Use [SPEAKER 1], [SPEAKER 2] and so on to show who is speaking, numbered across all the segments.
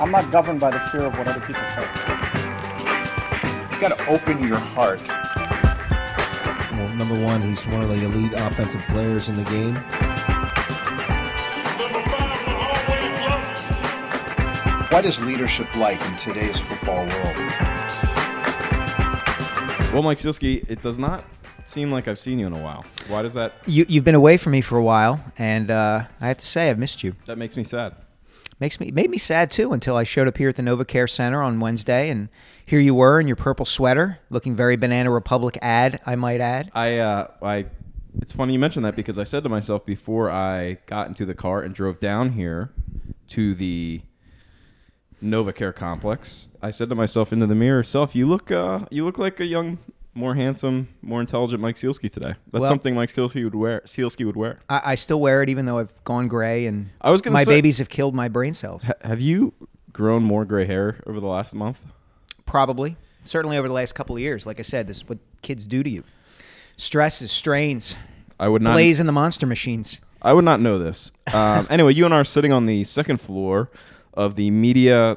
[SPEAKER 1] I'm not governed by the fear of what other people say.
[SPEAKER 2] You got to open your heart.
[SPEAKER 3] Well, number one, he's one of the elite offensive players in the game.
[SPEAKER 2] What is leadership like in today's football world?
[SPEAKER 4] Well, Mike Sielski, it does not seem like I've seen you in a while. Why does that?
[SPEAKER 5] You, you've been away from me for a while, and uh, I have to say I've missed you.
[SPEAKER 4] That makes me sad.
[SPEAKER 5] Makes me made me sad too until I showed up here at the NovaCare Center on Wednesday, and here you were in your purple sweater, looking very Banana Republic ad, I might add.
[SPEAKER 4] I, uh, I. It's funny you mentioned that because I said to myself before I got into the car and drove down here to the NovaCare complex. I said to myself into the mirror, "Self, you look, uh, you look like a young, more handsome, more intelligent Mike Sielski today. That's
[SPEAKER 5] Well-
[SPEAKER 4] something Mike Sielski would wear. Sielski would wear.
[SPEAKER 5] I, I still wear it even though I've gone gray, and
[SPEAKER 4] I was gonna
[SPEAKER 5] my
[SPEAKER 4] say-
[SPEAKER 5] babies have killed my brain cells.
[SPEAKER 4] Ha- have you grown more gray hair over the last month?
[SPEAKER 5] Probably, certainly over the last couple of years. Like I said, this is what kids do to you. Stresses, strains,
[SPEAKER 4] I would not.
[SPEAKER 5] blaze in the monster machines.
[SPEAKER 4] I would not know this. Um, anyway, you and I are sitting on the second floor of the media.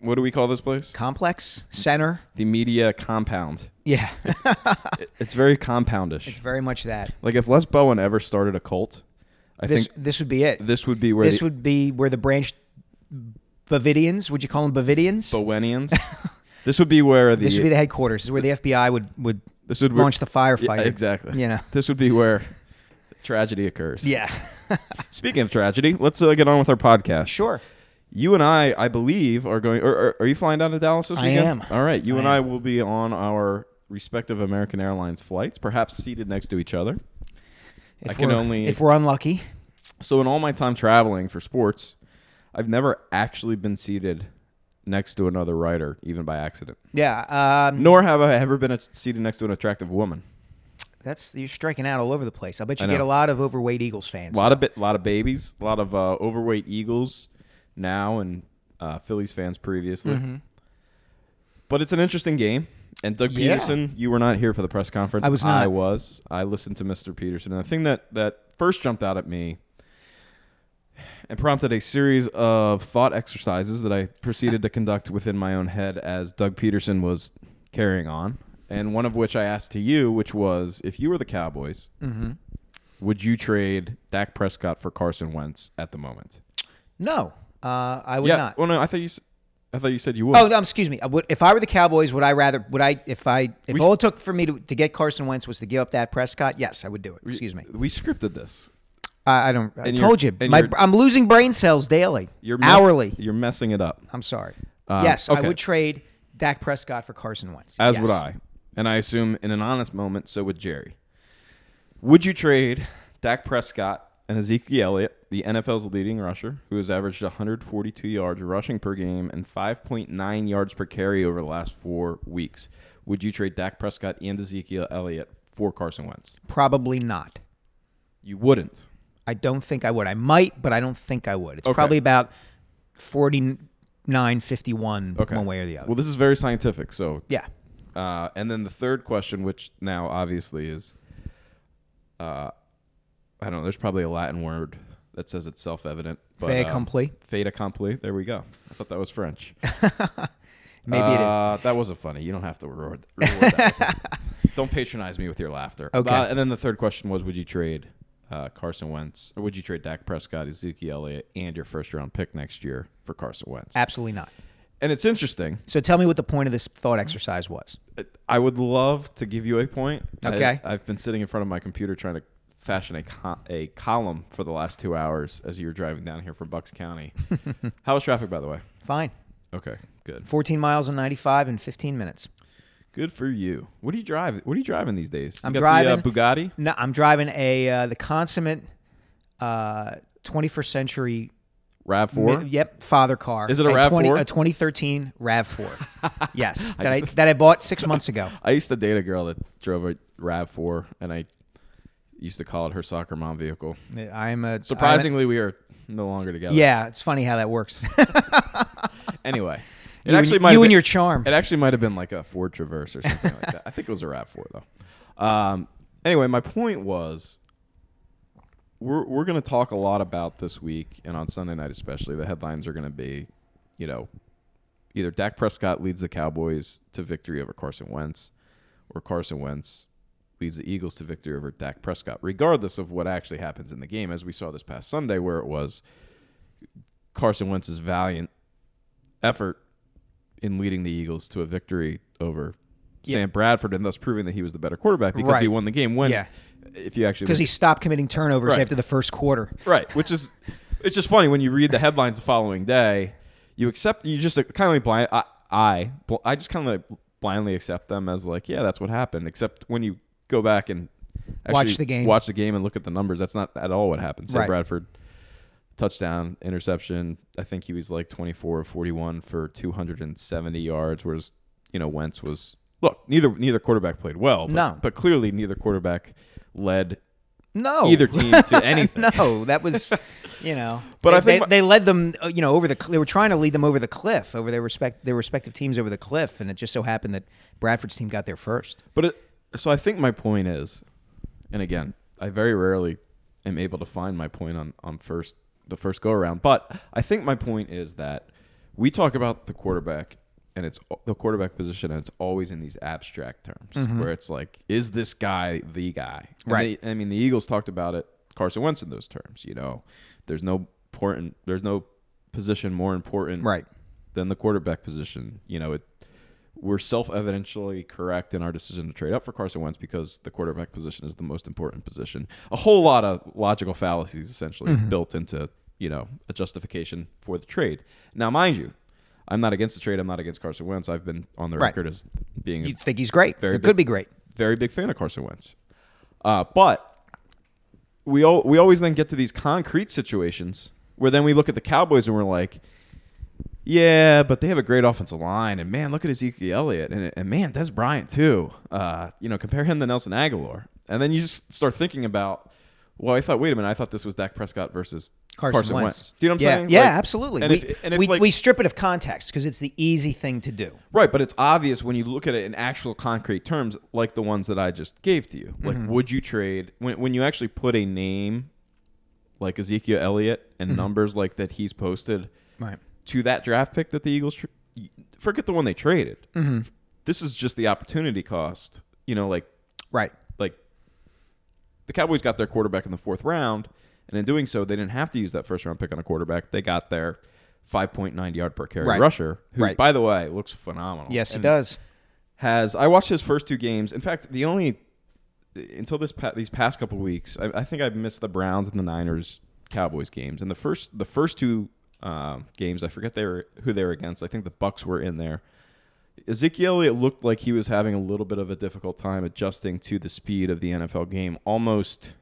[SPEAKER 4] What do we call this place?
[SPEAKER 5] Complex center.
[SPEAKER 4] The media compound.
[SPEAKER 5] Yeah,
[SPEAKER 4] It- It's very compoundish.
[SPEAKER 5] it's very much that.
[SPEAKER 4] like if Les Bowen ever started a cult, I
[SPEAKER 5] This
[SPEAKER 4] think
[SPEAKER 5] this would be it.
[SPEAKER 4] this would be where
[SPEAKER 5] this
[SPEAKER 4] the
[SPEAKER 5] would be where the branch Bavidians, would you call them Bavidians?
[SPEAKER 4] Bowenians. this would be where the
[SPEAKER 5] this would be the headquarters. This is where the FBI would would
[SPEAKER 4] this would
[SPEAKER 5] launch the
[SPEAKER 4] Yeah, exactly.
[SPEAKER 5] You know.
[SPEAKER 4] This would be where tragedy occurs.
[SPEAKER 5] Yeah.
[SPEAKER 4] Speaking of tragedy, let's uh, get on with our podcast.
[SPEAKER 5] sure.
[SPEAKER 4] You and I, I believe, are going. Or, or- are you flying down to Dallas this weekend?
[SPEAKER 5] I am.
[SPEAKER 4] All right. You
[SPEAKER 5] I
[SPEAKER 4] and
[SPEAKER 5] am.
[SPEAKER 4] I will be on our respective American Airlines flights, perhaps seated next to each other.
[SPEAKER 5] If
[SPEAKER 4] I can
[SPEAKER 5] we're-
[SPEAKER 4] only-
[SPEAKER 5] if we're unlucky.
[SPEAKER 4] So in all my time traveling for sports, I've never actually been seated next to another writer, even by accident.
[SPEAKER 5] Yeah. Um,
[SPEAKER 4] Nor have I ever been seated next to an attractive woman.
[SPEAKER 5] That's you're striking out all over the place. I bet you
[SPEAKER 4] I
[SPEAKER 5] get a lot of overweight Eagles fans.
[SPEAKER 4] A lot of bit, lot of babies, a lot of uh, overweight Eagles now, and uh, Phillies fans previously.
[SPEAKER 5] Mm-hmm.
[SPEAKER 4] But it's an interesting game. And Doug
[SPEAKER 5] Yeah.
[SPEAKER 4] Pederson, you were not here for the press conference.
[SPEAKER 5] I was
[SPEAKER 4] I was. I listened to Mr. Pederson, and the thing that that first jumped out at me and prompted a series of thought exercises that I proceeded to conduct within my own head as Doug Pederson was carrying on. And one of which I asked to you, which was if you were the Cowboys,
[SPEAKER 5] Mm-hmm.
[SPEAKER 4] would you trade Dak Prescott for Carson Wentz at the moment?
[SPEAKER 5] No, uh, I would
[SPEAKER 4] yeah.
[SPEAKER 5] not.
[SPEAKER 4] Well, no, I thought you. s- I thought you said you would.
[SPEAKER 5] Oh no, excuse me. I would, if I were the Cowboys, would I rather? Would I? If I? If
[SPEAKER 4] We-
[SPEAKER 5] all it took for me to, to get Carson Wentz was to give up that Prescott, yes, I would do it.
[SPEAKER 4] We-
[SPEAKER 5] Excuse me.
[SPEAKER 4] We scripted this.
[SPEAKER 5] I, I don't. I told you. My, I'm losing brain cells daily.
[SPEAKER 4] You're mess-
[SPEAKER 5] hourly.
[SPEAKER 4] You're messing it up.
[SPEAKER 5] I'm sorry.
[SPEAKER 4] Um,
[SPEAKER 5] yes, I would trade Dak Prescott for Carson Wentz.
[SPEAKER 4] As
[SPEAKER 5] Yes.
[SPEAKER 4] would I. And I assume in an honest moment, so would Jerry. Would you trade Dak Prescott and Ezekiel Elliott, the NFL's leading rusher, who has averaged 142 yards rushing per game and 5.9 yards per carry over the last four weeks? Would you trade Dak Prescott and Ezekiel Elliott for Carson Wentz?
[SPEAKER 5] Probably not.
[SPEAKER 4] You wouldn't.
[SPEAKER 5] I don't think I would. I might, but I don't think I would. It's
[SPEAKER 4] Okay.
[SPEAKER 5] probably about 49 51
[SPEAKER 4] Okay.
[SPEAKER 5] one way or the other.
[SPEAKER 4] Well, this is very scientific. So,
[SPEAKER 5] yeah.
[SPEAKER 4] uh, and then the third question, which now obviously is, uh, I don't know. There's probably a Latin word that says it's self-evident. But,
[SPEAKER 5] Fait
[SPEAKER 4] um,
[SPEAKER 5] accompli.
[SPEAKER 4] Fait accompli. There we go. I thought that was French.
[SPEAKER 5] Maybe it is.
[SPEAKER 4] uh, That wasn't funny. You don't have to reward, reward that. don't patronize me with your laughter.
[SPEAKER 5] Okay.
[SPEAKER 4] Uh, and then the third question was: Would you trade uh, Carson Wentz, or would you trade Dak Prescott, Ezekiel Elliott, and your first-round pick next year for Carson Wentz?
[SPEAKER 5] Absolutely not.
[SPEAKER 4] And it's interesting.
[SPEAKER 5] So tell me what the point of this thought exercise was.
[SPEAKER 4] I would love to give you a point.
[SPEAKER 5] Okay.
[SPEAKER 4] I, have been sitting in front of my computer trying to fashion a co- a column for the last two hours as you were driving down here from Bucks County. How was traffic, by the way?
[SPEAKER 5] Fine.
[SPEAKER 4] Okay, good.
[SPEAKER 5] 14 miles on 95 in 15 minutes.
[SPEAKER 4] Good for you. What do you drive? What are you driving these days? You
[SPEAKER 5] I'm
[SPEAKER 4] got
[SPEAKER 5] driving-
[SPEAKER 4] the, uh, Bugatti.
[SPEAKER 5] No, I'm driving a uh, the consummate uh, 21st century.
[SPEAKER 4] Rav Four.
[SPEAKER 5] mi- yep, father car.
[SPEAKER 4] Is it a RAV4?
[SPEAKER 5] A 2013 Rav Four. yes,
[SPEAKER 4] I
[SPEAKER 5] that I,
[SPEAKER 4] just-
[SPEAKER 5] that I bought six months ago.
[SPEAKER 4] I used to date a girl that drove a Rav Four, and I used to call it her soccer mom vehicle.
[SPEAKER 5] I'm a
[SPEAKER 4] Surprisingly, we are no longer together.
[SPEAKER 5] Yeah, it's funny how that works.
[SPEAKER 4] Anyway, it
[SPEAKER 5] You
[SPEAKER 4] actually
[SPEAKER 5] and-
[SPEAKER 4] might
[SPEAKER 5] you
[SPEAKER 4] have
[SPEAKER 5] and
[SPEAKER 4] been-
[SPEAKER 5] your charm.
[SPEAKER 4] It actually might have been like a Ford Traverse or something like that. I think it was a Rav Four though. Um, anyway, my point was, we're we're going to talk a lot about this week and on Sunday night especially. The headlines are going to be you know, either Dak Prescott leads the Cowboys to victory over Carson Wentz, or Carson Wentz leads the Eagles to victory over Dak Prescott, regardless of what actually happens in the game, as we saw this past Sunday, where it was Carson Wentz's valiant effort in leading the Eagles to a victory over
[SPEAKER 5] Yeah.
[SPEAKER 4] Sam Bradford, and thus proving that he was the better quarterback because he won the game. When,
[SPEAKER 5] Yeah.
[SPEAKER 4] if you actually
[SPEAKER 5] because he stopped committing turnovers
[SPEAKER 4] Right.
[SPEAKER 5] after the first quarter.
[SPEAKER 4] Right, which is it's just funny when you read the headlines the following day, you accept you just uh, kind of like blind I I, I just kind of like blindly accept them as like yeah that's what happened except when you go back and actually
[SPEAKER 5] Watch the game.
[SPEAKER 4] watch the game and look at the numbers that's not at all what happened. Sam
[SPEAKER 5] Right.
[SPEAKER 4] Bradford touchdown interception I think he was like 24 or 41 for 270 yards whereas you know Wentz was look neither neither quarterback played well but,
[SPEAKER 5] No.
[SPEAKER 4] but clearly neither quarterback led
[SPEAKER 5] No,
[SPEAKER 4] either team to anything.
[SPEAKER 5] no, that was, you know.
[SPEAKER 4] But
[SPEAKER 5] they,
[SPEAKER 4] I think
[SPEAKER 5] they,
[SPEAKER 4] my-
[SPEAKER 5] they led them, uh, you know, over the. They were trying to lead them over the cliff, over their respect, their respective teams over the cliff, and it just so happened that Bradford's team got there first.
[SPEAKER 4] But it, so I think my point is, and again, I very rarely am able to find my point on on first the first go around. But I think my point is that we talk about the quarterback and it's the quarterback position, and it's always in these abstract terms where it's like, is this guy the guy? And
[SPEAKER 5] Mm-hmm. Right.
[SPEAKER 4] they- I mean, the Eagles talked about it. Carson Wentz in those terms. You know, there's no important. There's no position more important
[SPEAKER 5] Right.
[SPEAKER 4] than the quarterback position. You know, it we're self-evidentially correct in our decision to trade up for Carson Wentz because the quarterback position is the most important position. A whole lot of logical fallacies essentially
[SPEAKER 5] Mm-hmm.
[SPEAKER 4] built into, you know, a justification for the trade. Now, mind you, I'm not against the trade. I'm not against Carson Wentz. I've been on the
[SPEAKER 5] Right.
[SPEAKER 4] record as being
[SPEAKER 5] You think he's great?
[SPEAKER 4] Very
[SPEAKER 5] it
[SPEAKER 4] big-
[SPEAKER 5] could be great.
[SPEAKER 4] very big fan of Carson Wentz. Uh, but we all, we always then get to these concrete situations where then we look at the Cowboys and we're like, yeah, but they have a great offensive line, and man, look at Ezekiel Elliott, and, and man, Dez Bryant too. Uh, you know, compare him to Nelson Agholor, and then you just start thinking about, well, I thought, wait a minute, I thought this was Dak Prescott versus
[SPEAKER 5] Carson,
[SPEAKER 4] Carson,
[SPEAKER 5] Wentz.
[SPEAKER 4] Wentz. Do you know what I'm
[SPEAKER 5] yeah,
[SPEAKER 4] saying?
[SPEAKER 5] Yeah,
[SPEAKER 4] Like-
[SPEAKER 5] absolutely. We,
[SPEAKER 4] if, if
[SPEAKER 5] we,
[SPEAKER 4] like,
[SPEAKER 5] we strip it of context because it's the easy thing to do.
[SPEAKER 4] Right, but it's obvious when you look at it in actual concrete terms, like the ones that I just gave to you. Like, would you trade when when you actually put a name like Ezekiel Elliott and numbers like that he's posted
[SPEAKER 5] Right.
[SPEAKER 4] To that draft pick that the Eagles tr- forget the one they traded. Mm-hmm. This is just the opportunity cost. You know, like
[SPEAKER 5] Right.
[SPEAKER 4] like the Cowboys got their quarterback in the fourth round, and in doing so, they didn't have to use that first round pick on a quarterback. They got their 5.9 yard per carry
[SPEAKER 5] Right.
[SPEAKER 4] rusher, who,
[SPEAKER 5] Right.
[SPEAKER 4] by the way, looks phenomenal.
[SPEAKER 5] Yes, he does.
[SPEAKER 4] Has I watched his first two games? In fact, the only until this pa- these past couple weeks, I, I think I've missed the Browns and the Niners Cowboys games. And the first the first two um, games, I forget they were who they were against. I think the Bucks were in there. Ezekiel Elliott looked like he was having a little bit of a difficult time adjusting to the speed of the NFL game, almost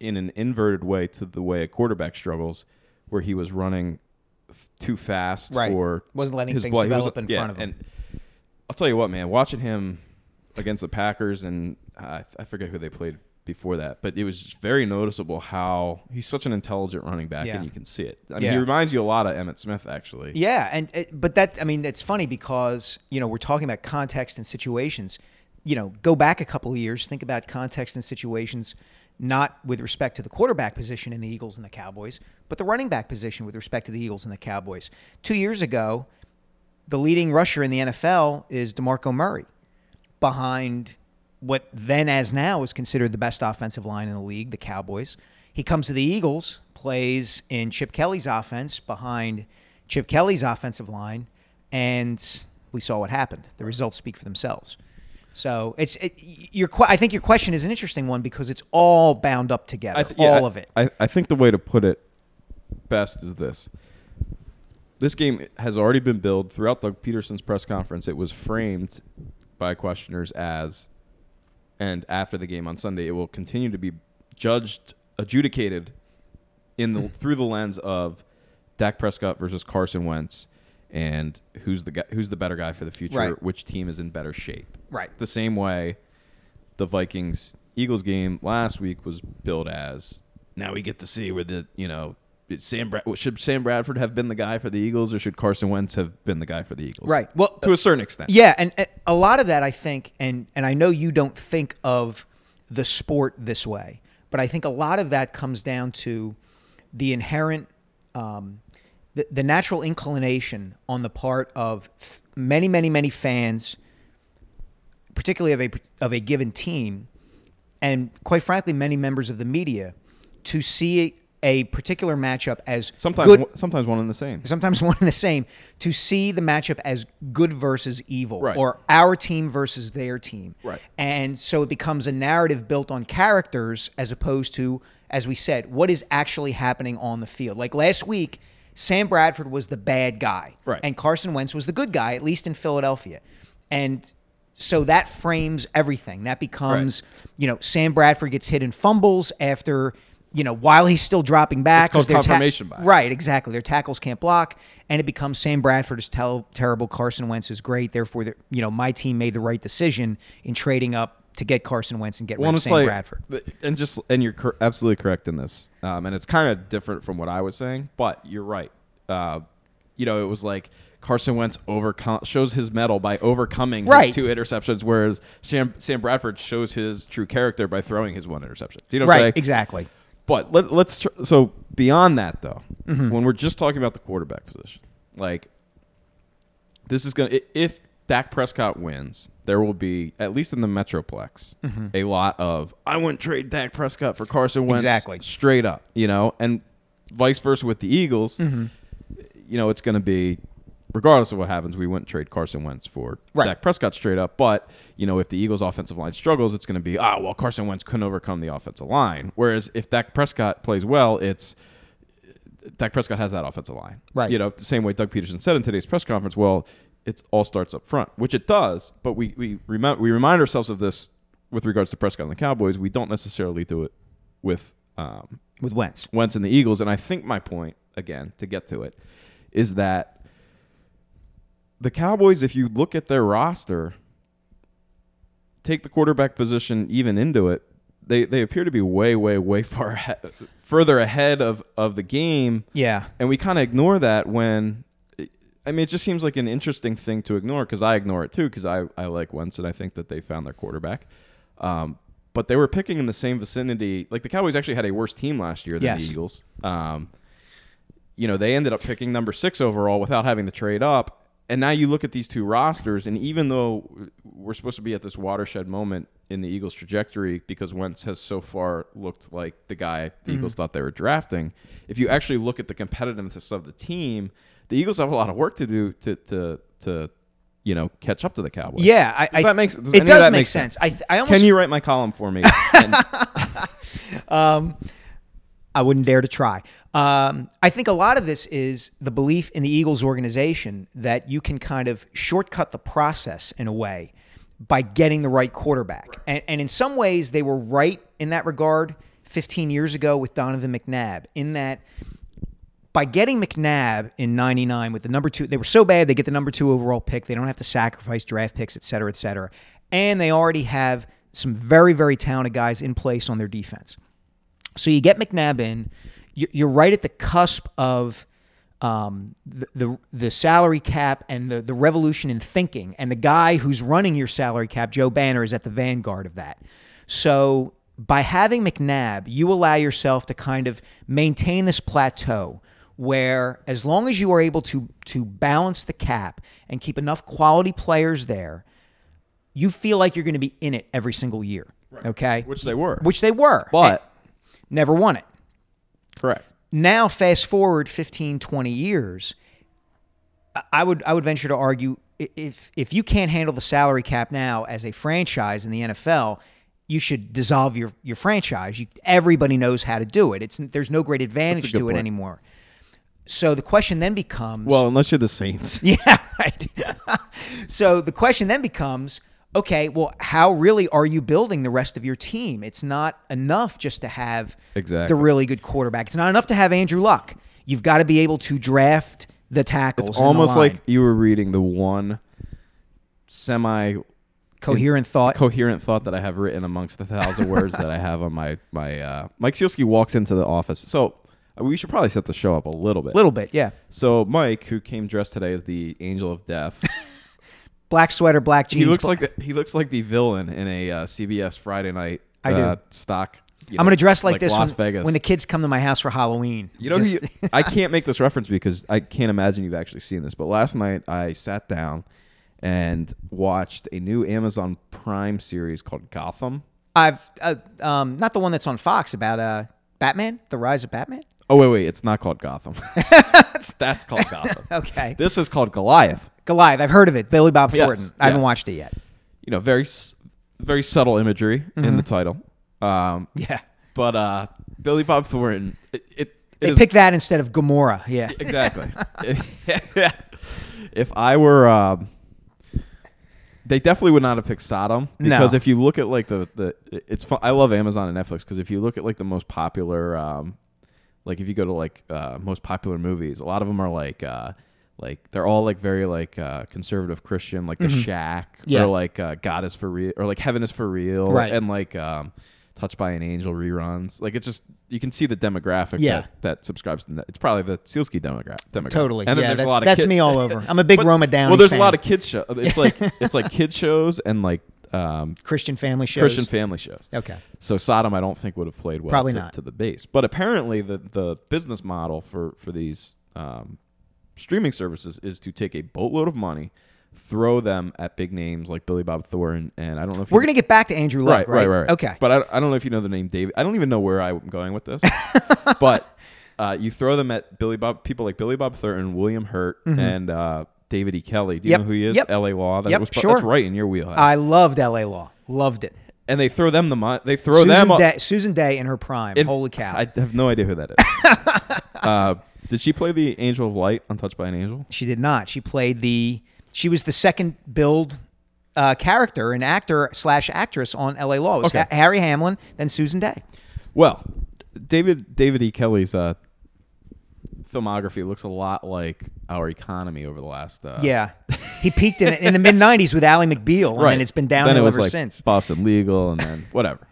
[SPEAKER 4] in an inverted way to the way a quarterback struggles, where he was running f- too fast
[SPEAKER 5] Right.
[SPEAKER 4] for
[SPEAKER 5] Wasn't letting
[SPEAKER 4] his
[SPEAKER 5] things
[SPEAKER 4] blood.
[SPEAKER 5] Develop
[SPEAKER 4] wasn't-
[SPEAKER 5] in
[SPEAKER 4] yeah,
[SPEAKER 5] front of him.
[SPEAKER 4] And I'll tell you what, man, watching him against the Packers and uh, I forget who they played before that, but it was just very noticeable how he's such an intelligent running back,
[SPEAKER 5] Yeah.
[SPEAKER 4] and you can see it. I mean,
[SPEAKER 5] Yeah.
[SPEAKER 4] he reminds you a lot of Emmitt Smith, actually.
[SPEAKER 5] Yeah, and it, but that I mean it's funny because you know we're talking about context and situations. You know, go back a couple of years, think about context and situations, not with respect to the quarterback position in the Eagles and the Cowboys, but the running back position with respect to the Eagles and the Cowboys. Two years ago, the leading rusher in the NFL is DeMarco Murray, behind what then as now is considered the best offensive line in the league, the Cowboys. He comes to the Eagles, plays in Chip Kelly's offense behind Chip Kelly's offensive line, and we saw what happened. The results speak for themselves. So it's it, your. I think your question is an interesting one because it's all bound up together,
[SPEAKER 4] th- yeah,
[SPEAKER 5] all
[SPEAKER 4] I-
[SPEAKER 5] of it.
[SPEAKER 4] I, I think the way to put it best is this. This game has already been billed throughout the Pederson's press conference. It was framed by questioners as, and after the game on Sunday, it will continue to be judged, adjudicated in the through the lens of Dak Prescott versus Carson Wentz, and who's the guy, who's the better guy for the future,
[SPEAKER 5] Right.
[SPEAKER 4] which team is in better shape.
[SPEAKER 5] Right.
[SPEAKER 4] The same way the Vikings Eagles game last week was billed as now we get to see where the you know Sam Brad- should Sam Bradford have been the guy for the Eagles or should Carson Wentz have been the guy for the Eagles?
[SPEAKER 5] Right. Well,
[SPEAKER 4] to a certain extent.
[SPEAKER 5] Yeah, and uh, a lot of that I think, and and I know you don't think of the sport this way, but I think a lot of that comes down to the inherent um, the, the natural inclination on the part of f- many, many, many fans, particularly of a of a given team, and quite frankly, many members of the media, to see a particular matchup as
[SPEAKER 4] Sometimes,
[SPEAKER 5] good,
[SPEAKER 4] one- sometimes one and the same.
[SPEAKER 5] sometimes one and the same, to see the matchup as good versus evil,
[SPEAKER 4] Right.
[SPEAKER 5] or our team versus their team.
[SPEAKER 4] Right.
[SPEAKER 5] And so it becomes a narrative built on characters as opposed to, as we said, what is actually happening on the field. Like last week, Sam Bradford was the bad guy,
[SPEAKER 4] Right.
[SPEAKER 5] and Carson Wentz was the good guy, at least in Philadelphia. And so that frames everything. That becomes, you know, Sam Bradford gets hit in fumbles after, you know, while he's still dropping back.
[SPEAKER 4] It's called
[SPEAKER 5] their ta-
[SPEAKER 4] bias.
[SPEAKER 5] Right, exactly. Their tackles can't block, and it becomes Sam Bradford is tel- terrible. Carson Wentz is great. Therefore, you know, my team made the right decision in trading up to get Carson Wentz and get
[SPEAKER 4] Well,
[SPEAKER 5] rid of Sam
[SPEAKER 4] like,
[SPEAKER 5] Bradford.
[SPEAKER 4] and just and you're cor- absolutely correct in this, um, and it's kind of different from what I was saying, but you're right. Uh, you know, it was like Carson Wentz overcome shows his mettle by overcoming
[SPEAKER 5] Right.
[SPEAKER 4] his two interceptions, whereas Sam, Sam Bradford shows his true character by throwing his one interception. Do you know what I'm
[SPEAKER 5] Right, exactly.
[SPEAKER 4] But let, let's tr- so beyond that though,
[SPEAKER 5] Mm-hmm.
[SPEAKER 4] when we're just talking about the quarterback position, like this is gonna if Dak Prescott wins, there will be at least in the Metroplex
[SPEAKER 5] Mm-hmm.
[SPEAKER 4] a lot of I wouldn't trade Dak Prescott for Carson Wentz
[SPEAKER 5] Exactly.
[SPEAKER 4] straight up, you know, and vice versa with the Eagles.
[SPEAKER 5] Mm-hmm.
[SPEAKER 4] You know, it's going to be regardless of what happens, we wouldn't trade Carson Wentz for
[SPEAKER 5] Right.
[SPEAKER 4] Dak Prescott straight up. But you know, if the Eagles' offensive line struggles, it's going to be ah well, Carson Wentz couldn't overcome the offensive line. Whereas if Dak Prescott plays well, it's Dak Prescott has that offensive line.
[SPEAKER 5] Right.
[SPEAKER 4] You know, the same way Doug Pederson said in today's press conference, well, it all starts up front, which it does, but we we remind we remind ourselves of this with regards to Prescott and the Cowboys. We don't necessarily do it with um,
[SPEAKER 5] With Wentz.
[SPEAKER 4] Wentz and the Eagles. And I think my point, again, to get to it, is that the Cowboys, if you look at their roster, take the quarterback position even into it, they, they appear to be way, way, way far ahead, further ahead of, of the game.
[SPEAKER 5] Yeah.
[SPEAKER 4] And we kind of ignore that when. I mean, it just seems like an interesting thing to ignore because I ignore it too because I, I like Wentz and I think that they found their quarterback. Um, but they were picking in the same vicinity. Like the Cowboys actually had a worse team last year than
[SPEAKER 5] Yes.
[SPEAKER 4] the Eagles. Um, you know, they ended up picking number six overall without having to trade up. And now you look at these two rosters, and even though we're supposed to be at this watershed moment in the Eagles' trajectory because Wentz has so far looked like the guy the Eagles mm-hmm. thought they were drafting, if you actually look at the competitiveness of the team, the Eagles have a lot of work to do to to to you know catch up to the Cowboys.
[SPEAKER 5] Yeah, I,
[SPEAKER 4] Does
[SPEAKER 5] I,
[SPEAKER 4] that make does
[SPEAKER 5] it does make sense. I, th- I almost
[SPEAKER 4] Can you write my column for me? And- um,
[SPEAKER 5] I wouldn't dare to try. Um, I think a lot of this is the belief in the Eagles organization that you can kind of shortcut the process in a way by getting the right quarterback. And, and in some ways, they were right in that regard 15 years ago with Donovan McNabb, in that by getting McNabb in 99 with the number two, they were so bad, they get the number two overall pick. They don't have to sacrifice draft picks, et cetera, et cetera. And they already have some very, very talented guys in place on their defense. So you get McNabb in. You- You're right at the cusp of um, the, the the salary cap and the the revolution in thinking. And the guy who's running your salary cap, Joe Banner, is at the vanguard of that. So by having McNabb, you allow yourself to kind of maintain this plateau where as long as you are able to to balance the cap and keep enough quality players there, you feel like you're going to be in it every single year. Right. Okay?
[SPEAKER 4] which they were.
[SPEAKER 5] Which they were.
[SPEAKER 4] but
[SPEAKER 5] never won it.
[SPEAKER 4] correct.
[SPEAKER 5] Now, fast forward 15, 20 years, I- would I would venture to argue if if you can't handle the salary cap now as a franchise in the NFL, you should dissolve your your franchise. You, everybody knows how to do it. It's there's no great advantage to it anymore. So the question then becomes
[SPEAKER 4] Well, unless you're the Saints.
[SPEAKER 5] yeah, right. so the question then becomes okay, well, how really are you building the rest of your team? It's not enough just to have
[SPEAKER 4] Exactly.
[SPEAKER 5] the really good quarterback. It's not enough to have Andrew Luck. You've got to be able to draft the tackles.
[SPEAKER 4] It's almost like you were reading the one semi
[SPEAKER 5] coherent thought.
[SPEAKER 4] coherent thought that I have written amongst the thousand words that I have on my my. Uh, Mike Sielski walks into the office, so uh, we should probably set the show up a little bit.
[SPEAKER 5] A little bit, yeah.
[SPEAKER 4] So Mike, who came dressed today as the Angel of Death,
[SPEAKER 5] Black sweater, black jeans.
[SPEAKER 4] he looks like the, he looks like the villain in a uh, CBS Friday night
[SPEAKER 5] I do.
[SPEAKER 4] uh, stock you
[SPEAKER 5] I'm
[SPEAKER 4] know,
[SPEAKER 5] gonna dress like, this
[SPEAKER 4] Las
[SPEAKER 5] when,
[SPEAKER 4] Vegas.
[SPEAKER 5] when the kids come to my house for Halloween.
[SPEAKER 4] You know,
[SPEAKER 5] Just-
[SPEAKER 4] you, I can't make this reference because I can't imagine you've actually seen this. But last night I sat down and watched a new Amazon Prime series called Gotham.
[SPEAKER 5] I've uh, um, not the one that's on Fox about uh, Batman, the rise of Batman.
[SPEAKER 4] Oh wait, wait, it's not called Gotham. That's called Gotham.
[SPEAKER 5] Okay,
[SPEAKER 4] This is called Goliath.
[SPEAKER 5] Goliath. I've heard of it. Billy Bob
[SPEAKER 4] Yes,
[SPEAKER 5] Thornton. I haven't
[SPEAKER 4] yes.
[SPEAKER 5] watched it yet.
[SPEAKER 4] You know, very very subtle imagery in the title. Um,
[SPEAKER 5] Yeah,
[SPEAKER 4] but uh, Billy Bob Thornton, it, it, it
[SPEAKER 5] they picked that instead of Gomorrah. Yeah,
[SPEAKER 4] exactly. if I were, um, they definitely would not have picked Sodom
[SPEAKER 5] No.
[SPEAKER 4] because if you look at like the the, it's fun. I love Amazon and Netflix because if you look at like the most popular, um, like if you go to like uh, most popular movies, a lot of them are like. Uh, like they're all like very like uh, conservative Christian, like The Shack,
[SPEAKER 5] Mm-hmm. Yeah.
[SPEAKER 4] or like uh, God is for real, or like Heaven is for real,
[SPEAKER 5] Right.
[SPEAKER 4] And like um, Touched by an Angel reruns. Like it's just you can see the demographic
[SPEAKER 5] Yeah.
[SPEAKER 4] that, that subscribes to that. It's probably the Sielski demographic. demographic.
[SPEAKER 5] totally.
[SPEAKER 4] And
[SPEAKER 5] yeah, that's,
[SPEAKER 4] a lot of
[SPEAKER 5] that's
[SPEAKER 4] kid-
[SPEAKER 5] me all over. I'm a big
[SPEAKER 4] But-
[SPEAKER 5] Roma Downey.
[SPEAKER 4] Well, there's
[SPEAKER 5] fan.
[SPEAKER 4] a lot of kids show. It's like it's like kid shows and like um,
[SPEAKER 5] Christian family shows.
[SPEAKER 4] Christian family shows.
[SPEAKER 5] Okay.
[SPEAKER 4] So Sodom, I don't think would have played well
[SPEAKER 5] Probably
[SPEAKER 4] to,
[SPEAKER 5] not.
[SPEAKER 4] to the base. But apparently, the the business model for for these um, streaming services is to take a boatload of money, throw them at big names like Billy Bob Thornton, and I don't know if
[SPEAKER 5] We're gonna get back to Andrew Luck,
[SPEAKER 4] right, right, right, right.
[SPEAKER 5] Okay.
[SPEAKER 4] But I, I don't know if you know the name David. I don't even know where I'm going with this. but uh, you throw them at Billy Bob, people like Billy Bob Thornton, William Hurt, and uh, David E. Kelley. Do you.
[SPEAKER 5] Yep,
[SPEAKER 4] know who he is?
[SPEAKER 5] yep.
[SPEAKER 4] L.A. Law. That
[SPEAKER 5] Yep,
[SPEAKER 4] was,
[SPEAKER 5] sure.
[SPEAKER 4] That's right in your wheelhouse.
[SPEAKER 5] I loved L.A. Law. Loved it.
[SPEAKER 4] and they throw them the money. They throw
[SPEAKER 5] Susan
[SPEAKER 4] them.
[SPEAKER 5] Dey, Susan Dey in her prime. Holy cow.
[SPEAKER 4] I have no idea who that is. uh, did she play the Angel of Light Untouched by an Angel?
[SPEAKER 5] She did not. She played the. She was the second build uh, character and actor slash actress on L.A. Law. It was
[SPEAKER 4] Okay.
[SPEAKER 5] Ha- Harry Hamlin, then Susan Dey.
[SPEAKER 4] Well, David David E. Kelley's uh, filmography looks a lot like our economy over the last. Uh,
[SPEAKER 5] Yeah, he peaked in, in the mid '90s with Ally McBeal, and
[SPEAKER 4] right.
[SPEAKER 5] then it's been downhill
[SPEAKER 4] it
[SPEAKER 5] ever
[SPEAKER 4] like
[SPEAKER 5] since.
[SPEAKER 4] Boston Legal, and then whatever.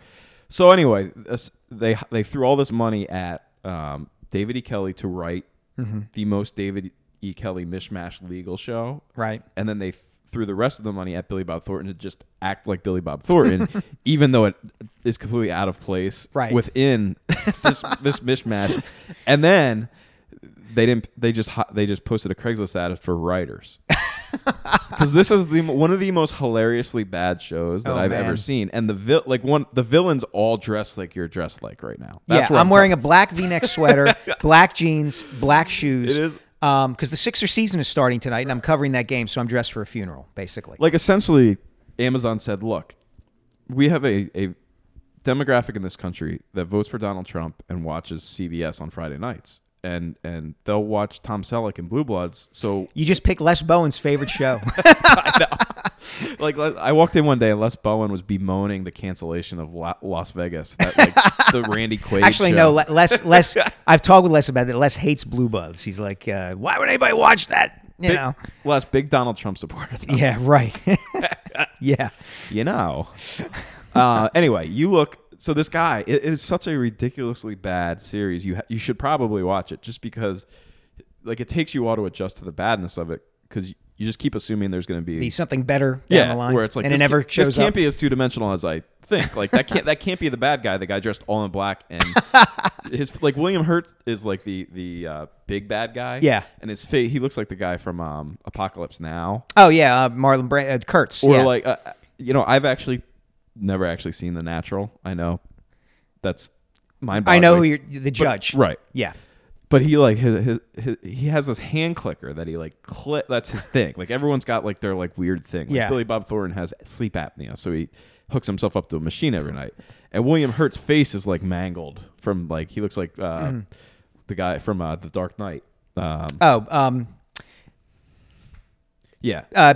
[SPEAKER 4] So anyway, this, they they threw all this money at um, David E. Kelley to write
[SPEAKER 5] Mm-hmm.
[SPEAKER 4] the most David E. Kelley mishmash legal show,
[SPEAKER 5] Right.
[SPEAKER 4] And then they th- threw the rest of the money at Billy Bob Thornton to just act like Billy Bob Thornton, even though it is completely out of place
[SPEAKER 5] Right.
[SPEAKER 4] within this this mishmash. And then they didn't. They just they just posted a Craigslist ad for writers. Because this is the one of the most hilariously bad shows that
[SPEAKER 5] Oh,
[SPEAKER 4] I've
[SPEAKER 5] man.
[SPEAKER 4] ever seen, and the vil- like one the villains all dress like you're dressed like right now.
[SPEAKER 5] yeah,
[SPEAKER 4] where
[SPEAKER 5] I'm wearing a black V-neck sweater, black jeans, black shoes.
[SPEAKER 4] It is-
[SPEAKER 5] Um, because the Sixer season is starting tonight, and I'm covering that game, so I'm dressed for a funeral, basically.
[SPEAKER 4] like essentially Amazon said, "Look, we have a, a demographic in this country that votes for Donald Trump and watches CBS on Friday nights, and and they'll watch Tom Selleck and Blue Bloods. So
[SPEAKER 5] You just pick Les Bowen's favorite show.
[SPEAKER 4] like I walked in one day and Les Bowen was bemoaning the cancellation of La- Las Vegas, that like the Randy Quaid.
[SPEAKER 5] Actually,
[SPEAKER 4] show.
[SPEAKER 5] no. Le- Les, Les, I've talked with Les about that. Les hates Blue Bloods. He's like, uh, why would anybody watch that? You
[SPEAKER 4] Big,
[SPEAKER 5] know?
[SPEAKER 4] Les, big Donald Trump supporter. though.
[SPEAKER 5] Yeah, right. yeah.
[SPEAKER 4] you know. uh, anyway, you look. So this guy, it, it is such a ridiculously bad series. You ha- you should probably watch it just because, like, it takes you all to adjust to the badness of it because you just keep assuming there's going to be
[SPEAKER 5] Be something better down
[SPEAKER 4] yeah,
[SPEAKER 5] the line.
[SPEAKER 4] where it's like
[SPEAKER 5] and it never
[SPEAKER 4] ca-
[SPEAKER 5] shows
[SPEAKER 4] this can't
[SPEAKER 5] up.
[SPEAKER 4] be as two dimensional as I think. Like that can't that can't be the bad guy, the guy dressed all in black and his like William Hurt is like the the uh, big bad guy.
[SPEAKER 5] Yeah.
[SPEAKER 4] and his face he looks like the guy from um, Apocalypse Now.
[SPEAKER 5] oh, yeah. Uh, Marlon Brand, uh, Kurtz.
[SPEAKER 4] Or
[SPEAKER 5] yeah.
[SPEAKER 4] like, uh, you know, I've actually never actually seen The Natural. I know that's mind.
[SPEAKER 5] I know who you're, the judge.
[SPEAKER 4] right?
[SPEAKER 5] Yeah.
[SPEAKER 4] But he like his, his, his he has this hand clicker that he like click. That's his thing. Like everyone's got like their like weird thing. Like
[SPEAKER 5] Yeah.
[SPEAKER 4] Billy Bob Thornton has sleep apnea, so he hooks himself up to a machine every night. And William Hurt's face is like mangled from like he looks like uh,
[SPEAKER 5] Mm-hmm.
[SPEAKER 4] the guy from uh, The Dark Knight. Um,
[SPEAKER 5] Oh, um,
[SPEAKER 4] yeah,
[SPEAKER 5] uh,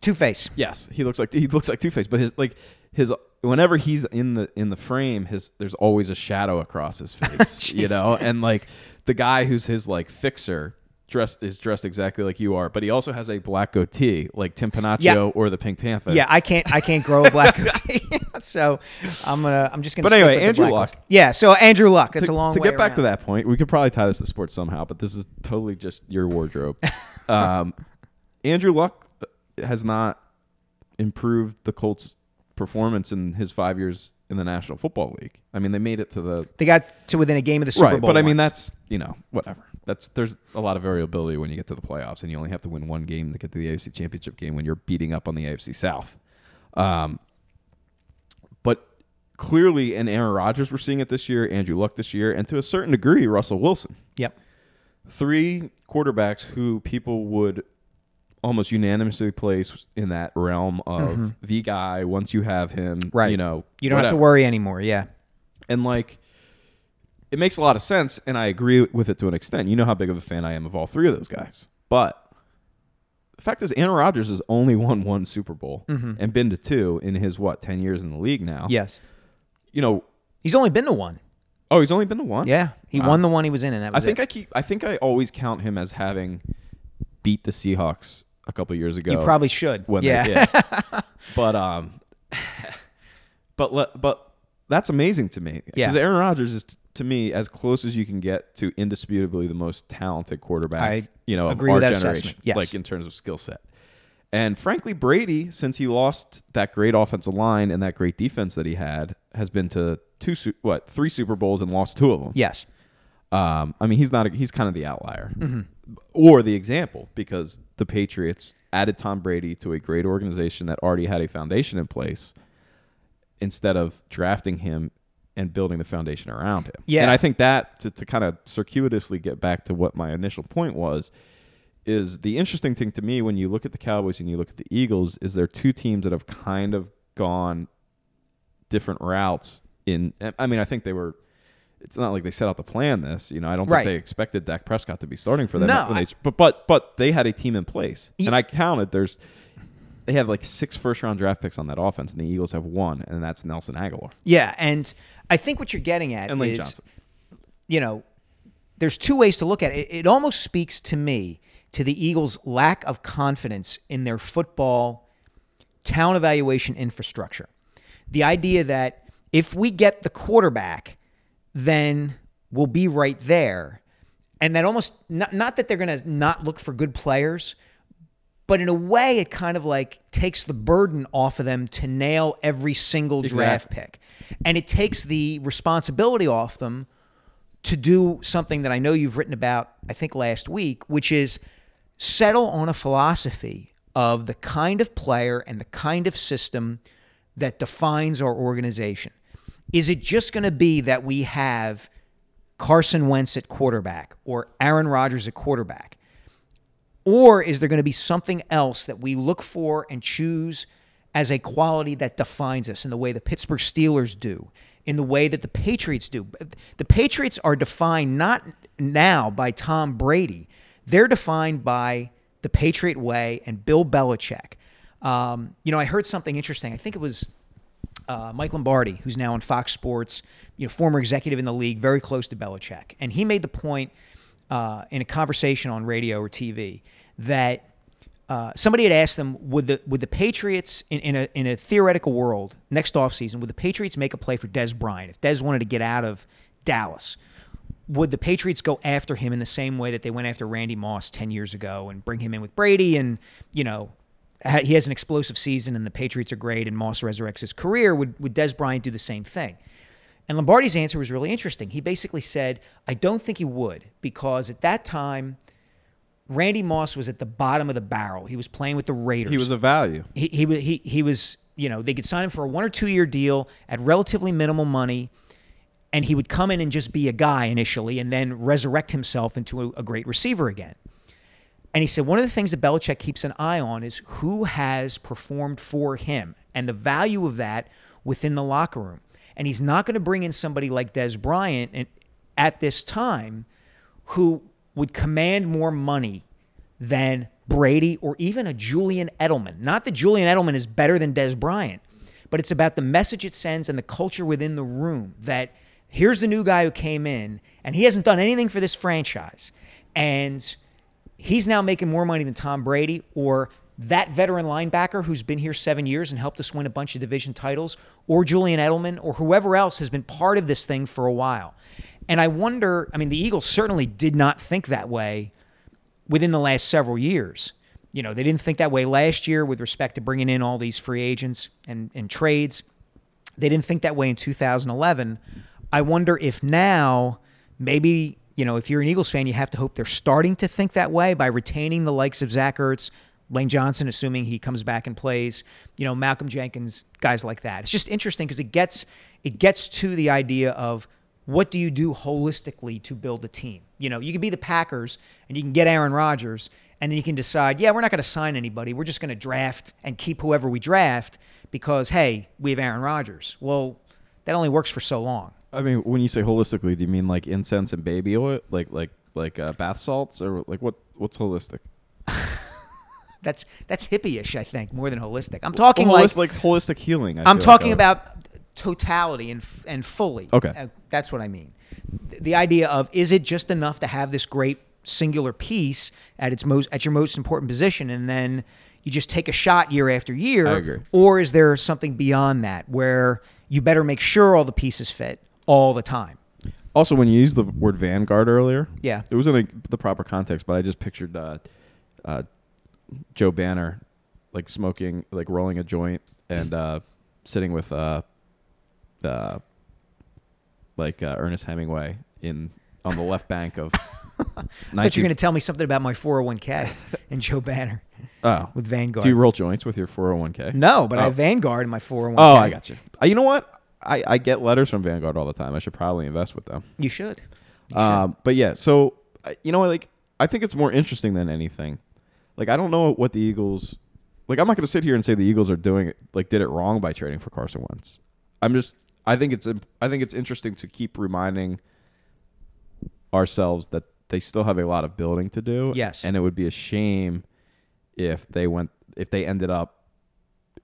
[SPEAKER 5] Two Face.
[SPEAKER 4] Yes, he looks like he looks like Two Face, but his like his whenever he's in the in the frame, his there's always a shadow across his face, you know, and like the guy who's his like fixer dressed is dressed exactly like you are, but he also has a black goatee like Tim Panaccio
[SPEAKER 5] Yeah.
[SPEAKER 4] or the Pink Panther.
[SPEAKER 5] Yeah, I can't. I can't grow a black goatee, so I'm gonna. I'm just gonna.
[SPEAKER 4] But anyway, Andrew Luck.
[SPEAKER 5] Yeah, so Andrew Luck. That's
[SPEAKER 4] to,
[SPEAKER 5] a long
[SPEAKER 4] to get back to that point, we could probably tie this to sports somehow, but this is totally just your wardrobe. um, Andrew Luck has not improved the Colts' performance in his five years in the National Football League. I mean, they made it to the
[SPEAKER 5] They got to within a game of the Super
[SPEAKER 4] right,
[SPEAKER 5] Bowl.
[SPEAKER 4] but I mean that's you know whatever. That's there's a lot of variability when you get to the playoffs, and you only have to win one game to get to the AFC Championship game when you're beating up on the AFC South. Um, but clearly, in Aaron Rodgers, we're seeing it this year. Andrew Luck this year, and to a certain degree, Russell Wilson.
[SPEAKER 5] Yep.
[SPEAKER 4] Three quarterbacks who people would almost unanimously placed in that realm of the guy. Once you have him,
[SPEAKER 5] Mm-hmm. Right.
[SPEAKER 4] You know,
[SPEAKER 5] You don't have to worry anymore. Yeah.
[SPEAKER 4] And like, it makes a lot of sense, and I agree with it to an extent. You know how big of a fan I am of all three of those guys. But the fact is, Aaron Rodgers has only won one Super Bowl and been to two in his what ten years in the league now.
[SPEAKER 5] Yes.
[SPEAKER 4] You know,
[SPEAKER 5] He's only been the one.
[SPEAKER 4] oh, he's only been to one.
[SPEAKER 5] Yeah. He
[SPEAKER 4] Wow.
[SPEAKER 5] won the one he was in, and that
[SPEAKER 4] I think
[SPEAKER 5] it.
[SPEAKER 4] I keep. I think I always count him as having beat the Seahawks a couple years ago.
[SPEAKER 5] you probably should.
[SPEAKER 4] when
[SPEAKER 5] yeah.
[SPEAKER 4] they but um but but that's amazing to me
[SPEAKER 5] Yeah.
[SPEAKER 4] because Aaron Rodgers is to me as close as you can get to indisputably the most talented quarterback
[SPEAKER 5] I
[SPEAKER 4] you know
[SPEAKER 5] agree
[SPEAKER 4] of our
[SPEAKER 5] with that
[SPEAKER 4] generation
[SPEAKER 5] assessment. Yes.
[SPEAKER 4] like in terms of skill set and frankly Brady since he lost that great offensive line and that great defense that he had has been to two what three Super Bowls and lost two of them
[SPEAKER 5] yes.
[SPEAKER 4] Um, I mean, he's not. A, he's kind of the outlier,
[SPEAKER 5] Mm-hmm.
[SPEAKER 4] or the example, because the Patriots added Tom Brady to a great organization that already had a foundation in place, instead of drafting him and building the foundation around him.
[SPEAKER 5] Yeah.
[SPEAKER 4] and I think that to, to kind of circuitously get back to what my initial point was, is the interesting thing to me when you look at the Cowboys and you look at the Eagles is they're two teams that have kind of gone different routes. In, I mean, I think they were it's not like they set out to plan this. You know, I don't
[SPEAKER 5] Right.
[SPEAKER 4] think they expected Dak Prescott to be starting for them.
[SPEAKER 5] No, I-
[SPEAKER 4] they, but but but they had a team in place,
[SPEAKER 5] Ye-
[SPEAKER 4] and I counted. There's they have like six first round draft picks on that offense, and the Eagles have one, and that's Nelson Agholor
[SPEAKER 5] Yeah. And I think what you're getting at
[SPEAKER 4] and Lane
[SPEAKER 5] is,
[SPEAKER 4] Johnson.
[SPEAKER 5] you know, there's two ways to look at it. It almost speaks to me to the Eagles' lack of confidence in their football talent evaluation infrastructure. The idea that if we get the quarterback, then we'll be right there. And that almost, not, not that they're going to not look for good players, but in a way, it kind of like takes the burden off of them to nail every single draft
[SPEAKER 4] Exactly.
[SPEAKER 5] pick. And it takes the responsibility off them to do something that I know you've written about, I think last week, which is settle on a philosophy of the kind of player and the kind of system that defines our organization. Is it just going to be that we have Carson Wentz at quarterback or Aaron Rodgers at quarterback? Or is there going to be something else that we look for and choose as a quality that defines us in the way the Pittsburgh Steelers do, in the way that the Patriots do? The Patriots are defined not now by Tom Brady, they're defined by the Patriot way and Bill Belichick. Um, you know, I heard something interesting. I think it was uh, Mike Lombardi, who's now on Fox Sports, you know, former executive in the league, very close to Belichick, and he made the point uh, in a conversation on radio or TV that uh, somebody had asked them, would the would the Patriots in, in a in a theoretical world next offseason, would the Patriots make a play for Dez Bryant if Dez wanted to get out of Dallas? Would the Patriots go after him in the same way that they went after Randy Moss ten years ago and bring him in with Brady and you know he has an explosive season and the Patriots are great and Moss resurrects his career? Would would Dez Bryant do the same thing? And Lombardi's answer was really interesting. He basically said, I don't think he would, because at that time, Randy Moss was at the bottom of the barrel. He was playing with the Raiders.
[SPEAKER 4] He was a value.
[SPEAKER 5] he, he, he, he was, you know, they could sign him for a one or two year deal at relatively minimal money, and he would come in and just be a guy initially and then resurrect himself into a, a great receiver again. And he said one of the things that Belichick keeps an eye on is who has performed for him and the value of that within the locker room. And he's not going to bring in somebody like Dez Bryant at this time who would command more money than Brady or even a Julian Edelman. Not that Julian Edelman is better than Dez Bryant, but it's about the message it sends and the culture within the room that here's the new guy who came in and he hasn't done anything for this franchise. And he's now making more money than Tom Brady or that veteran linebacker who's been here seven years and helped us win a bunch of division titles, or Julian Edelman, or whoever else has been part of this thing for a while. And I wonder, I mean, the Eagles certainly did not think that way within the last several years. You know, they didn't think that way last year with respect to bringing in all these free agents and, and trades. They didn't think that way in 2011. I wonder if now, maybe, you know, if you're an Eagles fan, you have to hope they're starting to think that way by retaining the likes of Zach Ertz, Lane Johnson, assuming he comes back and plays, you know, Malcolm Jenkins, guys like that. It's just interesting because it gets it gets to the idea of what do you do holistically to build a team? You know, you can be the Packers and you can get Aaron Rodgers, and then you can decide, yeah, we're not going to sign anybody. We're just going to draft and keep whoever we draft because, hey, we have Aaron Rodgers. Well, that only works for so long.
[SPEAKER 4] I mean, when you say holistically, do you mean like incense and baby oil, like like like uh, bath salts, or like what? What's holistic?
[SPEAKER 5] That's that's hippie-ish, I think, more than holistic. I'm talking
[SPEAKER 4] Well,
[SPEAKER 5] like
[SPEAKER 4] like holistic healing. I
[SPEAKER 5] I'm
[SPEAKER 4] feel like
[SPEAKER 5] talking about totality and and fully.
[SPEAKER 4] Okay.
[SPEAKER 5] Uh, that's what I mean. Th- The idea of is it just enough to have this great singular piece at its most at your most important position, and then you just take a shot year after year,
[SPEAKER 4] I agree.
[SPEAKER 5] or is there something beyond that where you better make sure all the pieces fit all the time?
[SPEAKER 4] Also, when you used the word vanguard earlier,
[SPEAKER 5] Yeah.
[SPEAKER 4] it was in a, the proper context, but I just pictured uh, uh, Joe Banner like smoking, like rolling a joint, and uh, sitting with uh, uh, like uh, Ernest Hemingway in on the left bank of.
[SPEAKER 5] I thought you were going to tell me something about my 401k and Joe Banner
[SPEAKER 4] oh,
[SPEAKER 5] with Vanguard.
[SPEAKER 4] do you roll joints with your 401k?
[SPEAKER 5] no, but I
[SPEAKER 4] Oh.
[SPEAKER 5] have Vanguard in my 401k.
[SPEAKER 4] Oh, I got you. Uh, you know what? I, I get letters from Vanguard all the time. I should probably invest with them.
[SPEAKER 5] You should. You should.
[SPEAKER 4] Um, but yeah, so you know, like I think it's more interesting than anything. Like I don't know what the Eagles. Like I'm not going to sit here and say the Eagles are doing it like did it wrong by trading for Carson Wentz. I'm just. I think it's. I think it's interesting to keep reminding ourselves that they still have a lot of building to do.
[SPEAKER 5] Yes.
[SPEAKER 4] and it would be a shame if they went if they ended up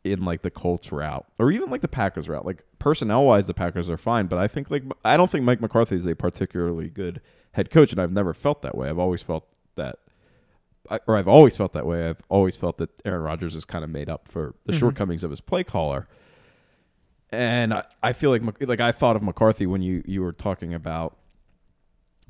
[SPEAKER 4] in like the Colts route or even like the Packers route. Like personnel wise, the Packers are fine, but I think like I don't think Mike McCarthy is a particularly good head coach, and I've never felt that way. I've always felt that, or I've always felt that way. I've always felt that Aaron Rodgers is kind of made up for the mm-hmm. shortcomings of his play caller. And I, I feel like like I thought of McCarthy when you you were talking about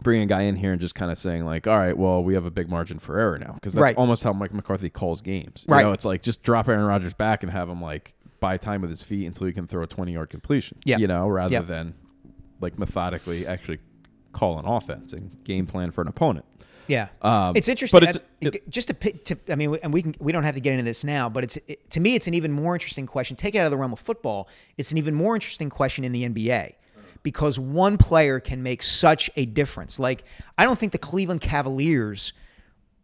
[SPEAKER 4] bringing a guy in here and just kind of saying like, all right, well, we have a big margin for error now because that's
[SPEAKER 5] Right.
[SPEAKER 4] almost how Mike McCarthy calls games. You
[SPEAKER 5] Right.
[SPEAKER 4] know, it's like just drop Aaron Rodgers back and have him like buy time with his feet until he can throw a twenty yard completion.
[SPEAKER 5] Yeah.
[SPEAKER 4] you know, rather
[SPEAKER 5] Yeah.
[SPEAKER 4] than like methodically actually call an offense and game plan for an opponent.
[SPEAKER 5] Yeah,
[SPEAKER 4] Um,
[SPEAKER 5] it's interesting.
[SPEAKER 4] but it's-
[SPEAKER 5] uh, just to, pi- to, I mean, and we can we don't have to get into this now, but it's it, to me, it's an even more interesting question. Take it out of the realm of football. It's an even more interesting question in the NBA because one player can make such a difference. Like I don't think the Cleveland Cavaliers,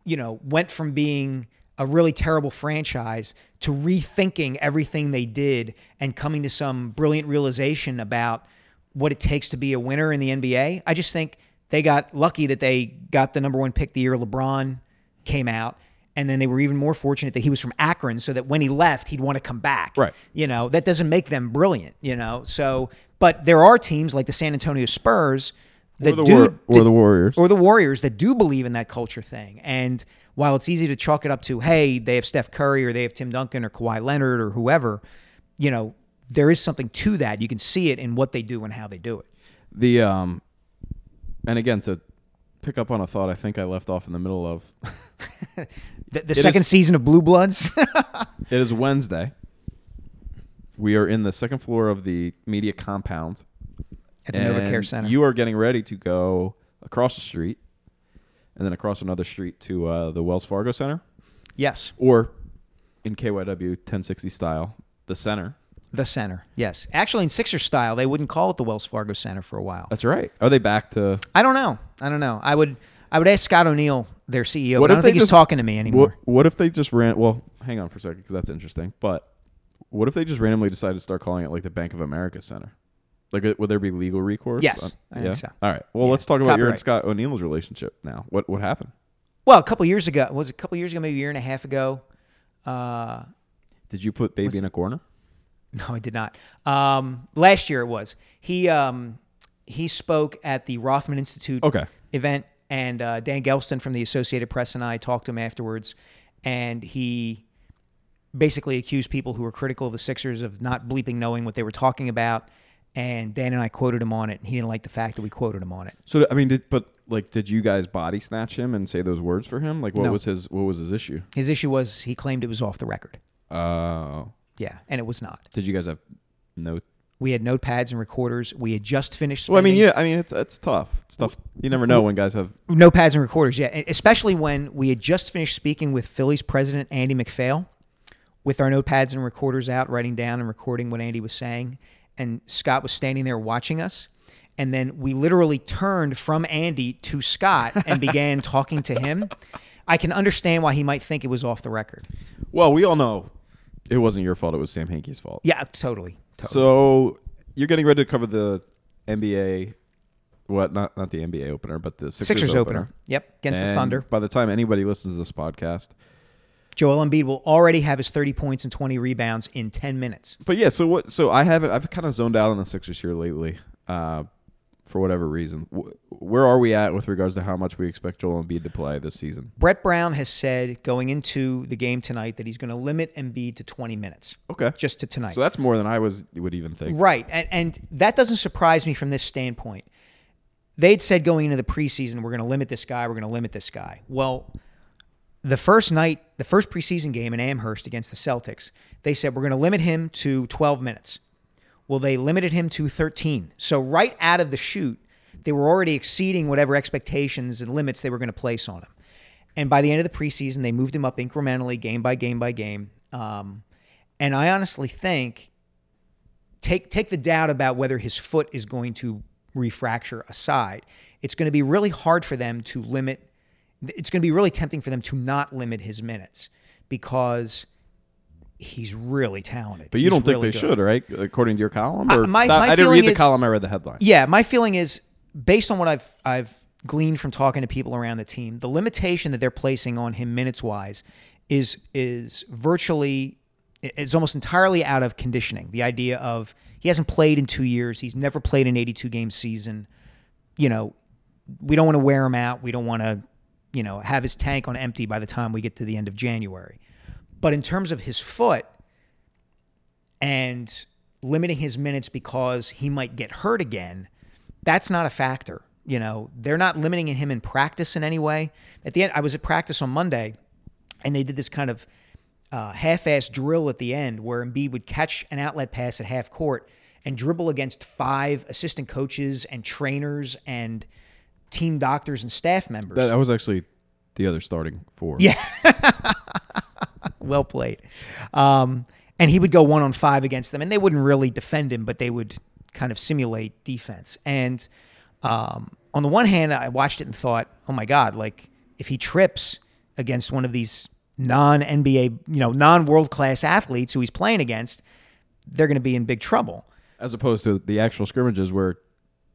[SPEAKER 5] you know, went from being a really terrible franchise to rethinking everything they did and coming to some brilliant realization about what it takes to be a winner in the NBA. I just think they got lucky that they got the number one pick the year LeBron came out. And then they were even more fortunate that he was from Akron, so that when he left, he'd want to come back.
[SPEAKER 4] Right.
[SPEAKER 5] You know, that doesn't make them brilliant, you know. So, but there are teams like the San Antonio Spurs that
[SPEAKER 4] or the,
[SPEAKER 5] do
[SPEAKER 4] War- or
[SPEAKER 5] that-
[SPEAKER 4] the Warriors.
[SPEAKER 5] or the Warriors that do believe in that culture thing. And while it's easy to chalk it up to, hey, they have Steph Curry or they have Tim Duncan or Kawhi Leonard or whoever, you know, there is something to that. You can see it in what they do and how they do it.
[SPEAKER 4] The um, and again to pick up on a thought I think I left off in the middle of.
[SPEAKER 5] The, the second
[SPEAKER 4] is-
[SPEAKER 5] season of Blue Bloods.
[SPEAKER 4] It is Wednesday. We are in the second floor of the media compound
[SPEAKER 5] at the NovaCare Center.
[SPEAKER 4] You are getting ready to go across the street, and then across another street to uh, the Wells Fargo Center,
[SPEAKER 5] yes,
[SPEAKER 4] or in KYW 1060 style, the center.
[SPEAKER 5] the center. Yes, actually, in Sixer style, they wouldn't call it the Wells Fargo Center for a while.
[SPEAKER 4] That's right. Are they back to?
[SPEAKER 5] I don't know. I don't know. I would. I would ask Scott O'Neill, their CEO.
[SPEAKER 4] What
[SPEAKER 5] but I
[SPEAKER 4] if
[SPEAKER 5] don't
[SPEAKER 4] they
[SPEAKER 5] think he's
[SPEAKER 4] just-
[SPEAKER 5] talking to me anymore.
[SPEAKER 4] What, what if they just ran? Well, hang on for a second because that's interesting. But what if they just randomly decided to start calling it like the Bank of America Center? Like, would there be legal recourse?
[SPEAKER 5] Yes,
[SPEAKER 4] Uh,
[SPEAKER 5] I think so.
[SPEAKER 4] All right. Well,
[SPEAKER 5] Yeah.
[SPEAKER 4] let's talk about your and Scott O'Neill's relationship now. What what happened?
[SPEAKER 5] Well, a couple years ago, was it a couple years ago, maybe a year and a half ago? Uh,
[SPEAKER 4] Did you put baby in a corner?
[SPEAKER 5] no, I did not. Um, last year it was. He um, he spoke at the Rothman Institute
[SPEAKER 4] Okay.
[SPEAKER 5] event, and uh, Dan Gelston from the Associated Press and I talked to him afterwards, and he basically accused people who were critical of the Sixers of not bleeping knowing what they were talking about. And Dan and I quoted him on it, and he didn't like the fact that we quoted him on it.
[SPEAKER 4] So I mean, did but like, did you guys body snatch him and say those words for him? Like, what
[SPEAKER 5] No.
[SPEAKER 4] was his what was his issue?
[SPEAKER 5] His issue was he claimed it was off the record.
[SPEAKER 4] Uh,
[SPEAKER 5] Yeah, and it was not.
[SPEAKER 4] did you guys have no
[SPEAKER 5] We had notepads and recorders. We had just finished.
[SPEAKER 4] Well, I mean, yeah, I mean, it's it's tough. It's tough. You never know when guys have.
[SPEAKER 5] notepads and recorders. Yeah, especially when we had just finished speaking with Phillies president Andy MacPhail, with our notepads and recorders out, writing down and recording what Andy was saying, and Scott was standing there watching us. And then we literally turned from Andy to Scott and began talking to him. I can understand why he might think it was off the record.
[SPEAKER 4] Well, we all know it wasn't your fault. It was Sam Hinkie's fault.
[SPEAKER 5] Yeah, totally. Totally.
[SPEAKER 4] So you're getting ready to cover the NBA. What? Not not the NBA opener, but the Sixers,
[SPEAKER 5] Sixers opener. Yep, against the Thunder.
[SPEAKER 4] By the time anybody listens to this podcast,
[SPEAKER 5] Joel Embiid will already have his 30 points and 20 rebounds in 10 minutes.
[SPEAKER 4] but yeah. So what? So I haven't. I've kind of zoned out on the Sixers here lately, uh, for whatever reason. Where are we at with regards to how much we expect Joel Embiid to play this season?
[SPEAKER 5] Brett Brown has said going into the game tonight that he's going to limit Embiid to 20 minutes,
[SPEAKER 4] Okay.
[SPEAKER 5] just to tonight.
[SPEAKER 4] So that's more than I was would even think.
[SPEAKER 5] right. And, and that doesn't surprise me from this standpoint. They'd said going into the preseason, we're going to limit this guy, we're going to limit this guy. Well, the first night, the first preseason game in Amherst against the Celtics, they said we're going to limit him to 12 minutes. Well, they limited him to 13. So right out of the chute, they were already exceeding whatever expectations and limits they were going to place on him. And by the end of the preseason, they moved him up incrementally, game by game by game. Um, and I honestly think take take the doubt about whether his foot is going to refracture aside. It's going to be really hard for them to limit. It's going to be really tempting for them to not limit his minutes because he's really talented.
[SPEAKER 4] But you
[SPEAKER 5] He's
[SPEAKER 4] don't think
[SPEAKER 5] really
[SPEAKER 4] they
[SPEAKER 5] good.
[SPEAKER 4] should, right? According to your column, or
[SPEAKER 5] my-
[SPEAKER 4] That-
[SPEAKER 5] my
[SPEAKER 4] I didn't read the
[SPEAKER 5] is-
[SPEAKER 4] column. I read the headline.
[SPEAKER 5] Yeah, my feeling is based on what I've I've gleaned from talking to people around the team, the limitation that they're placing on him minutes wise is is virtually it's almost entirely out of conditioning. The idea of he hasn't played in two years, he's never played an 82 game season. You know, we don't want to wear him out. We don't want to, you know, have his tank on empty by the time we get to the end of January. But in terms of his foot, and limiting his minutes because he might get hurt again, that's not a factor. You know, they're not limiting him in practice in any way. At the end, I was at practice on Monday, and they did this kind of uh, half-ass drill at the end where Embiid would catch an outlet pass at half court and dribble against five assistant coaches and trainers and team doctors and staff members.
[SPEAKER 4] That, that was actually the other starting four.
[SPEAKER 5] Yeah. well played. Um, and he would go one on five against them, and they wouldn't really defend him, but they would kind of simulate defense. And um, on the one hand, I watched it and thought, oh my God, like if he trips against one of these non NBA, you know, non world class athletes who he's playing against, they're going to be in big trouble.
[SPEAKER 4] As opposed to the actual scrimmages where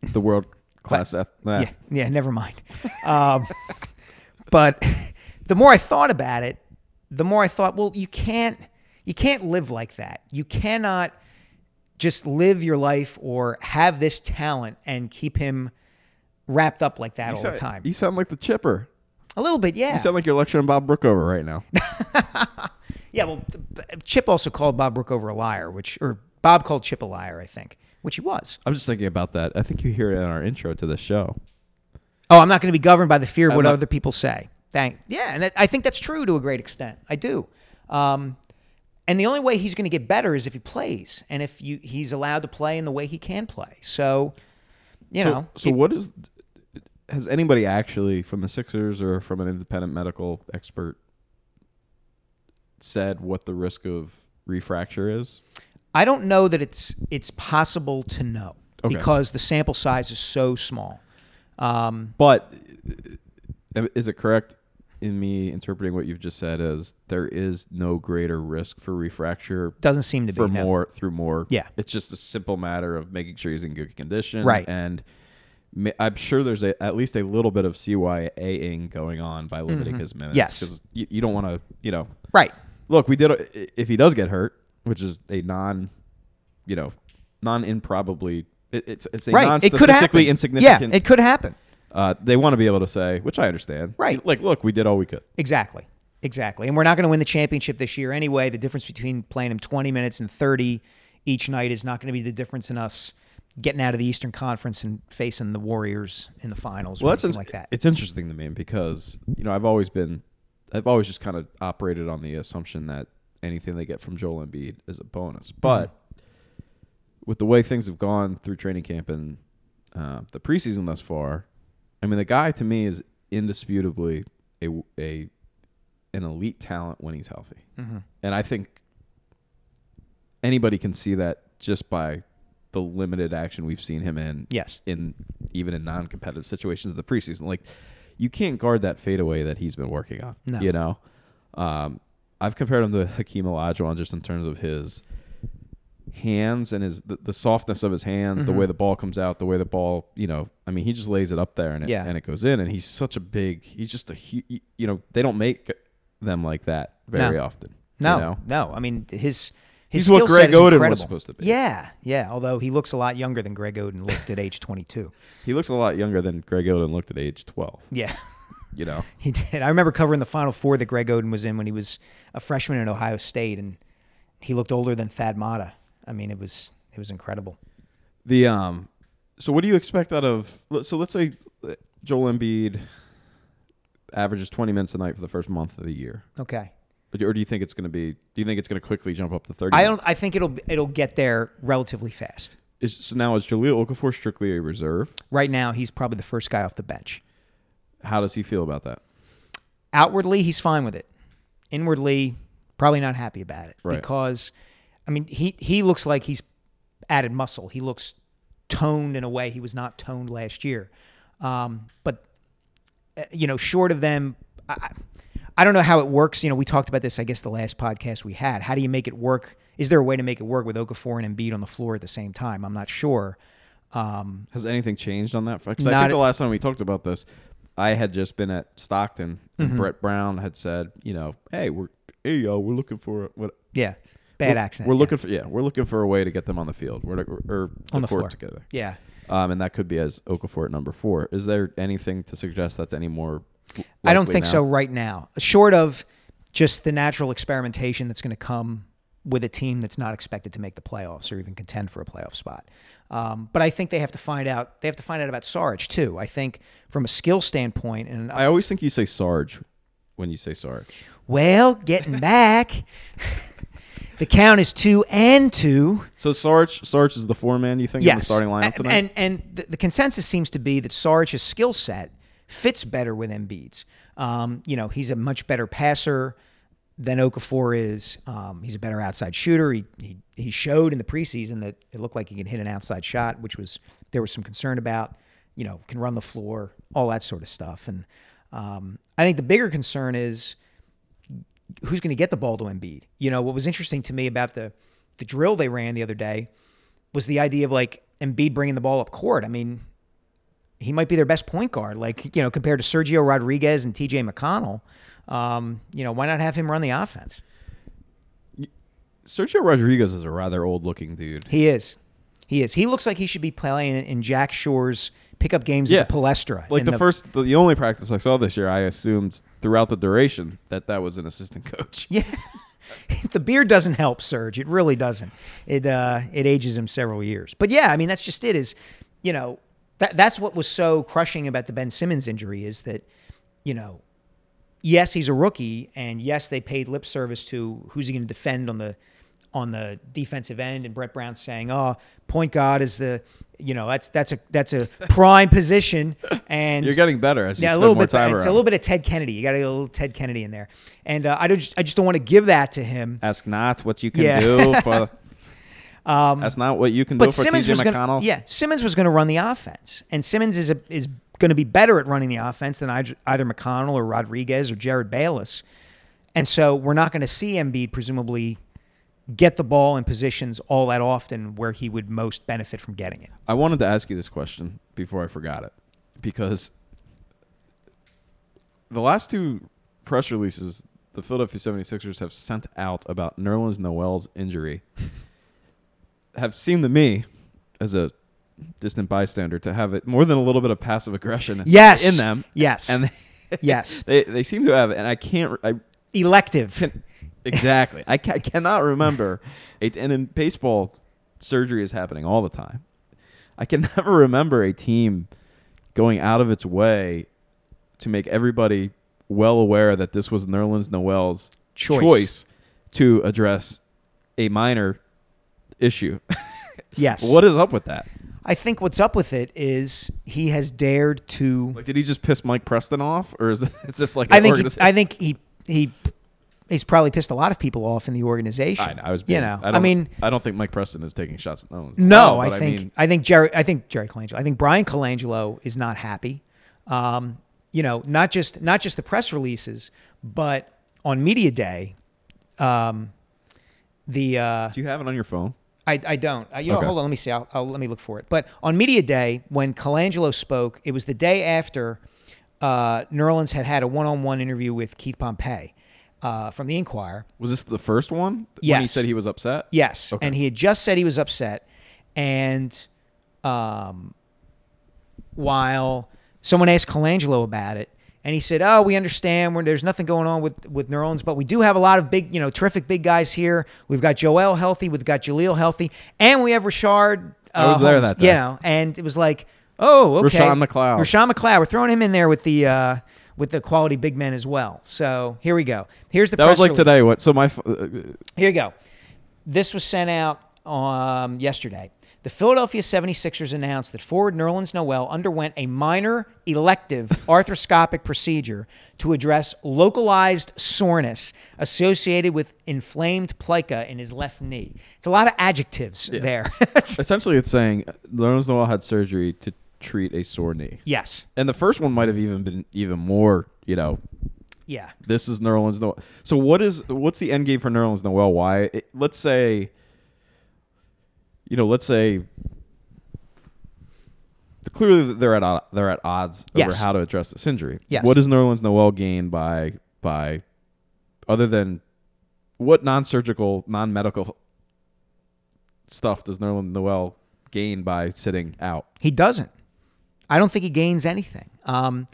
[SPEAKER 4] the world class. ath-
[SPEAKER 5] Yeah, yeah, never mind. Um, but the more I thought about it, the more I thought, well, you can't, you can't live like that. You cannot just live your life or have this talent and keep him wrapped up like that
[SPEAKER 4] You
[SPEAKER 5] all
[SPEAKER 4] sound,
[SPEAKER 5] the time.
[SPEAKER 4] You sound like the chipper.
[SPEAKER 5] A little bit, yeah.
[SPEAKER 4] You sound like you're lecturing Bob Brookover right now.
[SPEAKER 5] yeah, well, Chip also called Bob Brookover a liar, which, or Bob called Chip a liar, I think, which he was.
[SPEAKER 4] I'm just thinking about that. I think you hear it in our intro to the show.
[SPEAKER 5] Oh, I'm not going to be governed by the fear of
[SPEAKER 4] I'm
[SPEAKER 5] what
[SPEAKER 4] not-
[SPEAKER 5] other people say. Thank. Yeah, and that, I think that's true to a great extent. I do. Um, and the only way he's going to get better is if he plays, and if you he's allowed to play in the way he can play. So, you
[SPEAKER 4] so,
[SPEAKER 5] know,
[SPEAKER 4] So
[SPEAKER 5] it-
[SPEAKER 4] what is? Has anybody actually from the Sixers or from an independent medical expert said what the risk of refracture is?
[SPEAKER 5] I don't know that it's it's possible to know
[SPEAKER 4] Okay.
[SPEAKER 5] because the sample size is so small. Um,
[SPEAKER 4] But uh, is it correct in me interpreting what you've just said as there is no greater risk for refracture
[SPEAKER 5] doesn't seem to be
[SPEAKER 4] for
[SPEAKER 5] no.
[SPEAKER 4] more through more?
[SPEAKER 5] Yeah.
[SPEAKER 4] it's just a simple matter of making sure he's in good condition,
[SPEAKER 5] Right.
[SPEAKER 4] And I'm sure there's a, at least a little bit of CYAing going on by limiting his minutes.
[SPEAKER 5] Mm-hmm. Yes.
[SPEAKER 4] because you, you don't want to, you know.
[SPEAKER 5] Right.
[SPEAKER 4] Look, we did. A, if he does get hurt, which is a non, you know, non improbably. It, it's it's a
[SPEAKER 5] Right.
[SPEAKER 4] non
[SPEAKER 5] It
[SPEAKER 4] statistically insignificant.
[SPEAKER 5] Yeah, it could happen.
[SPEAKER 4] Uh, they want to be able to say, which I understand.
[SPEAKER 5] Right.
[SPEAKER 4] Like, look, we did all we could.
[SPEAKER 5] Exactly. Exactly. And we're not going to win the championship this year anyway. The difference between playing him 20 minutes and 30 each night is not going to be the difference in us getting out of the Eastern Conference and facing the Warriors in the finals or
[SPEAKER 4] Well, that's in-
[SPEAKER 5] like that.
[SPEAKER 4] It's interesting to me because you know I've always been, I've always just kind of operated on the assumption that anything they get from Joel Embiid is a bonus.
[SPEAKER 5] Mm-hmm.
[SPEAKER 4] But with the way things have gone through training camp and uh, the preseason thus far, I mean, the guy to me is indisputably a a an elite talent when he's healthy,
[SPEAKER 5] Mm-hmm.
[SPEAKER 4] and I think anybody can see that just by the limited action we've seen him in
[SPEAKER 5] Yes.
[SPEAKER 4] in even in non-competitive situations of the preseason. Like you can't guard that fadeaway that he's been working on.
[SPEAKER 5] No.
[SPEAKER 4] You know, um, I've compared him to Hakeem Olajuwon just in terms of his hands and his the, the softness of his hands, the
[SPEAKER 5] Mhm.
[SPEAKER 4] way the ball comes out, the way the ball. You know, I mean, he just lays it up there and it,
[SPEAKER 5] Yeah.
[SPEAKER 4] and it goes in. And he's such a big. He's just a. hu- You know, they don't make them like that very
[SPEAKER 5] No.
[SPEAKER 4] often.
[SPEAKER 5] No,
[SPEAKER 4] you know?
[SPEAKER 5] no. I mean, his his
[SPEAKER 4] He's what Greg Oden was supposed to be.
[SPEAKER 5] Yeah, yeah. Although he looks a lot younger than Greg Oden looked at age 22.
[SPEAKER 4] He looks a lot younger than Greg Oden looked at age twelve.
[SPEAKER 5] Yeah,
[SPEAKER 4] You know.
[SPEAKER 5] he did. I remember covering the Final Four that Greg Oden was in when he was a freshman at Ohio State, and he looked older than Thad Matta. I mean, it was it was incredible.
[SPEAKER 4] The um, so what do you expect out of? So let's say Joel Embiid averages twenty minutes a night for the first month of the year,
[SPEAKER 5] Okay.
[SPEAKER 4] or do you think it's going to be? Do you think it's going to quickly jump up to thirty?
[SPEAKER 5] I don't.
[SPEAKER 4] minutes?
[SPEAKER 5] I think it'll it'll get there relatively fast.
[SPEAKER 4] Is, so now is Jahlil Okafor strictly a reserve?
[SPEAKER 5] Right now, he's probably the first guy off the bench.
[SPEAKER 4] How does he feel about that?
[SPEAKER 5] outwardly he's fine with it inwardly probably not happy about it
[SPEAKER 4] Right.
[SPEAKER 5] because i mean he he looks like he's added muscle. He looks toned in a way he was not toned last year. Um, but uh, you know short of them I, I- don't know how it works. You know we talked about this i guess the last podcast we had. How do you make it work? Is there a way to make it work with okafor and Embiid on the floor at the same time? I'm not sure. Um,
[SPEAKER 4] Has anything changed on that? Because I think the last time we talked about this, I had just been at Stockton, and
[SPEAKER 5] Mm-hmm.
[SPEAKER 4] Brett Brown had said, you know, hey, we're hey yo, we're looking for what
[SPEAKER 5] yeah bad
[SPEAKER 4] we're,
[SPEAKER 5] accent
[SPEAKER 4] We're
[SPEAKER 5] yeah.
[SPEAKER 4] looking for yeah, we're looking for a way to get them on the field, or, or
[SPEAKER 5] On the
[SPEAKER 4] court
[SPEAKER 5] floor.
[SPEAKER 4] together.
[SPEAKER 5] yeah
[SPEAKER 4] Um, and that could be as Okafor at number four. Is there anything to suggest that's any more?
[SPEAKER 5] I don't think
[SPEAKER 4] now?
[SPEAKER 5] so right now. Short of just the natural experimentation that's going to come with a team that's not expected to make the playoffs or even contend for a playoff spot. Um, but I think they have to find out. They have to find out about Sarge too. I think from a skill standpoint, and
[SPEAKER 4] I always think you say Sarge when you say Sarge.
[SPEAKER 5] well, getting back, the count is two and two.
[SPEAKER 4] So Sarge, Sarge is the four man. You think in the starting lineup
[SPEAKER 5] And-
[SPEAKER 4] tonight?
[SPEAKER 5] And and the, the consensus seems to be that Sarge's skill set fits better with Embiid's. Um, you know, he's a much better passer than Okafor is. Um, he's a better outside shooter. He, he he showed in the preseason that it looked like he could hit an outside shot, which was there was some concern about. You know, can run the floor, all that sort of stuff. And um, I think the bigger concern is who's going to get the ball to Embiid. You know, what was interesting to me about the the drill they ran the other day was the idea of like Embiid bringing the ball up court. I mean, he might be their best point guard, like you know, compared to Sergio Rodriguez and T.J. McConnell. Um, you know, why not have him run the offense?
[SPEAKER 4] Sergio Rodriguez is a rather old looking dude.
[SPEAKER 5] He is, he is. He looks like he should be playing in Jack Shore's pickup games
[SPEAKER 4] Yeah.
[SPEAKER 5] at the Palestra.
[SPEAKER 4] Like
[SPEAKER 5] in
[SPEAKER 4] the, first, the, the only practice I saw this year, I assumed throughout the duration that that was an assistant coach.
[SPEAKER 5] Yeah. the beard doesn't help Serge. It really doesn't. It uh, it ages him several years. But yeah, I mean that's just it. Is you know that that's what was so crushing about the Ben Simmons injury is that you know yes he's a rookie and yes they paid lip service to who's he going to defend on the on the defensive end and Brett Brown saying oh point guard is the you know that's that's a that's a prime position and
[SPEAKER 4] You're getting better as you
[SPEAKER 5] yeah, a little
[SPEAKER 4] more
[SPEAKER 5] bit.
[SPEAKER 4] time
[SPEAKER 5] It's
[SPEAKER 4] around.
[SPEAKER 5] a little bit of Ted Kennedy. You got to get a little Ted Kennedy in there, and uh, I don't. Just, I just don't want to give that to him.
[SPEAKER 4] Ask not what you can
[SPEAKER 5] Yeah.
[SPEAKER 4] do for. That's not what you can do
[SPEAKER 5] But
[SPEAKER 4] for
[SPEAKER 5] Simmons
[SPEAKER 4] TJ
[SPEAKER 5] was Gonna, Yeah, Simmons was going to run the offense, and Simmons is a, is going to be better at running the offense than either either McConnell or Rodriguez or Jerryd Bayless, and so we're not going to see Embiid presumably get the ball in positions all that often where he would most benefit from getting it.
[SPEAKER 4] I wanted to ask you this question before I forgot it because the last two press releases the Philadelphia 76ers have sent out about Nerlens Noel's injury have seemed to me as a distant bystander to have it more than a little bit of passive aggression
[SPEAKER 5] Yes,
[SPEAKER 4] in them
[SPEAKER 5] Yes,
[SPEAKER 4] and
[SPEAKER 5] yes,
[SPEAKER 4] they, they seem to have it and I can't I
[SPEAKER 5] elective.
[SPEAKER 4] can, exactly. I, ca- I cannot remember. A, and in baseball, surgery is happening all the time. I can never remember a team going out of its way to make everybody well aware that this was Nerlens Noel's
[SPEAKER 5] Choice.
[SPEAKER 4] choice to address a minor issue.
[SPEAKER 5] Yes.
[SPEAKER 4] What is up with that?
[SPEAKER 5] I think what's up with it is he has dared to.
[SPEAKER 4] Like, did he just piss Mike Preston off, or is it, is this like?
[SPEAKER 5] I think. He, I think he he he's probably pissed a lot of people off in the organization.
[SPEAKER 4] I, know, I was.
[SPEAKER 5] You know.
[SPEAKER 4] I,
[SPEAKER 5] I, mean,
[SPEAKER 4] I don't think Mike Preston is taking shots at no
[SPEAKER 5] no. I think.
[SPEAKER 4] mean,
[SPEAKER 5] I think Jerry. I think Jerry Colangelo. I think Bryan Colangelo is not happy. Um, you know, not just not just the press releases, but on media day, um, the uh,
[SPEAKER 4] do you have it on your phone?
[SPEAKER 5] I, I don't. I, you know,
[SPEAKER 4] Okay.
[SPEAKER 5] hold on. Let me see. I'll, I'll let me look for it. But on media day, when Colangelo spoke, it was the day after uh, Nerlens had had a one-on-one interview with Keith Pompey uh, from the Inquirer.
[SPEAKER 4] Was this the first one? When he said he was upset.
[SPEAKER 5] Yes,
[SPEAKER 4] Okay.
[SPEAKER 5] and he had just said he was upset, and um, while someone asked Colangelo about it, and he said, "Oh, we understand. Where there's nothing going on with with Nerlens, but we do have a lot of big, you know, terrific big guys here. We've got Joel healthy, we've got Jahlil healthy, and we have Rashard. Uh,
[SPEAKER 4] I was there
[SPEAKER 5] Holmes,
[SPEAKER 4] that day.
[SPEAKER 5] You know, and it was like, oh, okay,
[SPEAKER 4] Rashawn McLeod.
[SPEAKER 5] Rashawn McLeod. We're throwing him in there with the." Uh, with the quality big men as well. So here we go. Here's the
[SPEAKER 4] That was like
[SPEAKER 5] release.
[SPEAKER 4] today. What? So my. Uh,
[SPEAKER 5] Here you go. This was sent out um, yesterday. The Philadelphia 76ers announced that forward Nerlens Noel underwent a minor elective arthroscopic procedure to address localized soreness associated with inflamed plica in his left knee. It's a lot of adjectives there.
[SPEAKER 4] essentially, it's saying Nerlens Noel had surgery to treat a sore knee,
[SPEAKER 5] yes.
[SPEAKER 4] and the first one might have even been even more. You know,
[SPEAKER 5] Yeah.
[SPEAKER 4] this is Nerlens Noel. So what is what's the end game for Nerlens Noel? Why? It, let's say, you know, let's say clearly they're at they're at odds over how to address this injury.
[SPEAKER 5] Yes.
[SPEAKER 4] What does Nerlens Noel gain by by other than what non-surgical, non-medical stuff does Nerlens Noel gain by sitting out?
[SPEAKER 5] He doesn't. I don't think he gains anything. Um,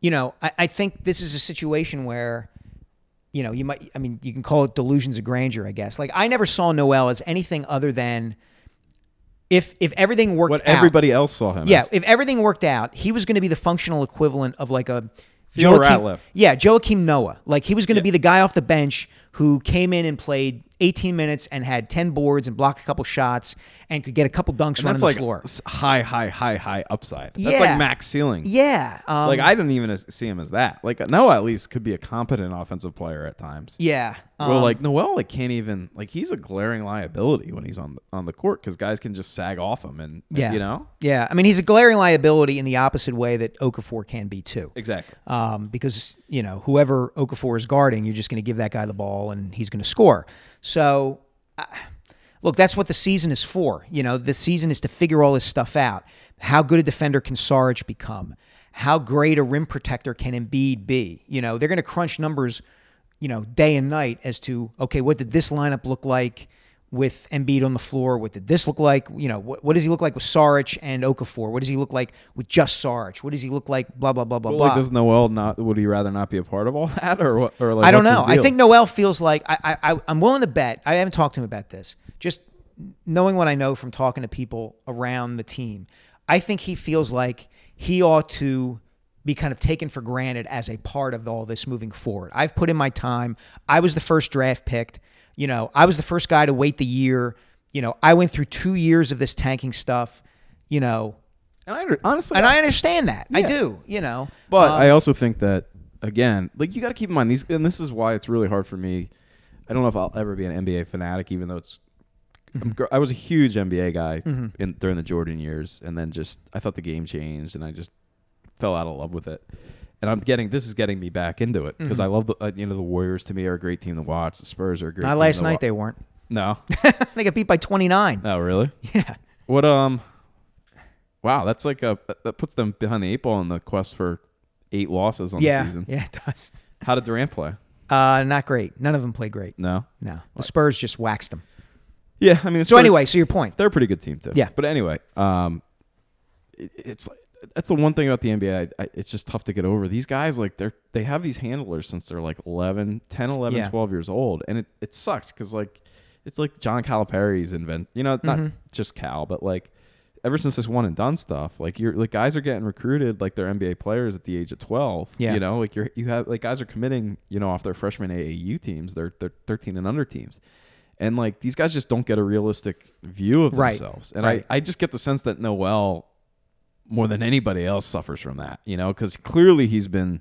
[SPEAKER 5] you know, I, I think this is a situation where, you know, you might, I mean, you can call it delusions of grandeur, I guess. Like, I never saw Noel as anything other than if if everything worked
[SPEAKER 4] What
[SPEAKER 5] out.
[SPEAKER 4] everybody else saw him
[SPEAKER 5] Yeah,
[SPEAKER 4] as.
[SPEAKER 5] if everything worked out, he was going to be the functional equivalent of like a Joakim-
[SPEAKER 4] Ratliff.
[SPEAKER 5] Yeah, Joakim Noah. Like he was going to
[SPEAKER 4] Yeah.
[SPEAKER 5] be the guy off the bench who came in and played 18 minutes and had 10 boards and blocked a couple shots and could get a couple dunks
[SPEAKER 4] And
[SPEAKER 5] running
[SPEAKER 4] that's
[SPEAKER 5] the
[SPEAKER 4] like
[SPEAKER 5] floor.
[SPEAKER 4] high, high, high, high upside. That's
[SPEAKER 5] Yeah.
[SPEAKER 4] like max ceiling.
[SPEAKER 5] Yeah, um,
[SPEAKER 4] like I didn't even see him as that. Like Noah at least could be a competent offensive player at times.
[SPEAKER 5] Yeah.
[SPEAKER 4] Well,
[SPEAKER 5] um,
[SPEAKER 4] like Noel, like can't even like he's a glaring liability when he's on the, on the court because guys can just sag off him and
[SPEAKER 5] yeah,
[SPEAKER 4] you know
[SPEAKER 5] Yeah, I mean he's a glaring liability in the opposite way that Okafor can be too.
[SPEAKER 4] exactly.
[SPEAKER 5] um, because you know whoever Okafor is guarding, you're just going to give that guy the ball and he's going to score. So, uh, look, that's what the season is for. You know, the season is to figure all this stuff out. How good a defender can Sarge become? How great a rim protector can Embiid be? You know, they're going to crunch numbers, you know, day and night as to okay, what did this lineup look like? With Embiid on the floor, what did this look like? You know, what, what does he look like with Saric and Okafor? What does he look like with just Saric? What does he look like? Blah blah blah blah
[SPEAKER 4] Well,
[SPEAKER 5] blah.
[SPEAKER 4] like does Noel not? Would he rather not be a part of all that or what? Or like
[SPEAKER 5] I don't know. I think Noel feels like I, I, I I'm willing to bet. I haven't talked to him about this. Just knowing what I know from talking to people around the team, I think he feels like he ought to be kind of taken for granted as a part of all this moving forward. I've put in my time. I was the first draft picked. You know, I was the first guy to wait the year. You know, I went through two years of this tanking stuff. You know,
[SPEAKER 4] And I under- honestly,
[SPEAKER 5] and I understand that. I do. You know,
[SPEAKER 4] But
[SPEAKER 5] Um,
[SPEAKER 4] I also think that again, like you got to keep in mind these, and this is why it's really hard for me. I don't know if I'll ever be an NBA fanatic, even though it's. I'm I was a huge NBA guy in during the Jordan years, and then just I thought the game changed, and I just fell out of love with it. And I'm getting this is getting me back into it because I love the uh, you know the Warriors to me are a great team to watch. The Spurs are a great.
[SPEAKER 5] not last night
[SPEAKER 4] wa-
[SPEAKER 5] they weren't.
[SPEAKER 4] no,
[SPEAKER 5] they got beat by 29.
[SPEAKER 4] oh really?
[SPEAKER 5] Yeah.
[SPEAKER 4] What um? Wow, that's like a that- puts them behind the eight ball in the quest for eight losses on
[SPEAKER 5] yeah,
[SPEAKER 4] the season.
[SPEAKER 5] Yeah, it does.
[SPEAKER 4] How did Durant play?
[SPEAKER 5] Uh, not great. None of them played great.
[SPEAKER 4] No.
[SPEAKER 5] No, the Spurs just waxed them.
[SPEAKER 4] Yeah, I mean.
[SPEAKER 5] So anyway, so your point.
[SPEAKER 4] they're a pretty good team too.
[SPEAKER 5] Yeah.
[SPEAKER 4] but anyway, um, it, it's like that's the one thing about the NBA. I, I, it's just tough to get over. These guys, like they're they have these handlers since they're like 11, 10, 11,
[SPEAKER 5] Yeah.
[SPEAKER 4] 12 years old, and it it sucks because like it's like John Calipari's invent. You know, not
[SPEAKER 5] Mm-hmm.
[SPEAKER 4] just Cal, but like ever since this one and done stuff, like you're like guys are getting recruited like they're NBA players at the age of twelve.
[SPEAKER 5] Yeah.
[SPEAKER 4] you know, like you're you have like guys are committing you know off their freshman AAU teams, they're they're thirteen and under teams, And like these guys just don't get a realistic view of
[SPEAKER 5] Right.
[SPEAKER 4] themselves. And
[SPEAKER 5] Right.
[SPEAKER 4] I, I just get the sense that Noel, more than anybody else, suffers from that. You know, because clearly he's been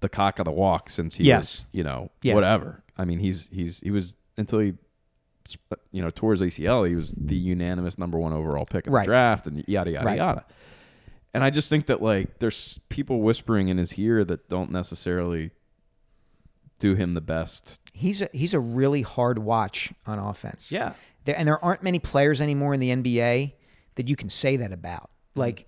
[SPEAKER 4] the cock of the walk since he
[SPEAKER 5] Yes.
[SPEAKER 4] was, you know,
[SPEAKER 5] Yeah.
[SPEAKER 4] whatever. I mean, he's he's he was until he, you know, tore his ACL. He was the unanimous number one overall pick in
[SPEAKER 5] Right.
[SPEAKER 4] the draft, and yada yada
[SPEAKER 5] Right.
[SPEAKER 4] yada. And I just think that like there's people whispering in his ear that don't necessarily do him the best.
[SPEAKER 5] He's a, he's a really hard watch on offense.
[SPEAKER 4] Yeah.
[SPEAKER 5] There, and there aren't many players anymore in the NBA that you can say that about.
[SPEAKER 4] Mm-hmm.
[SPEAKER 5] Like,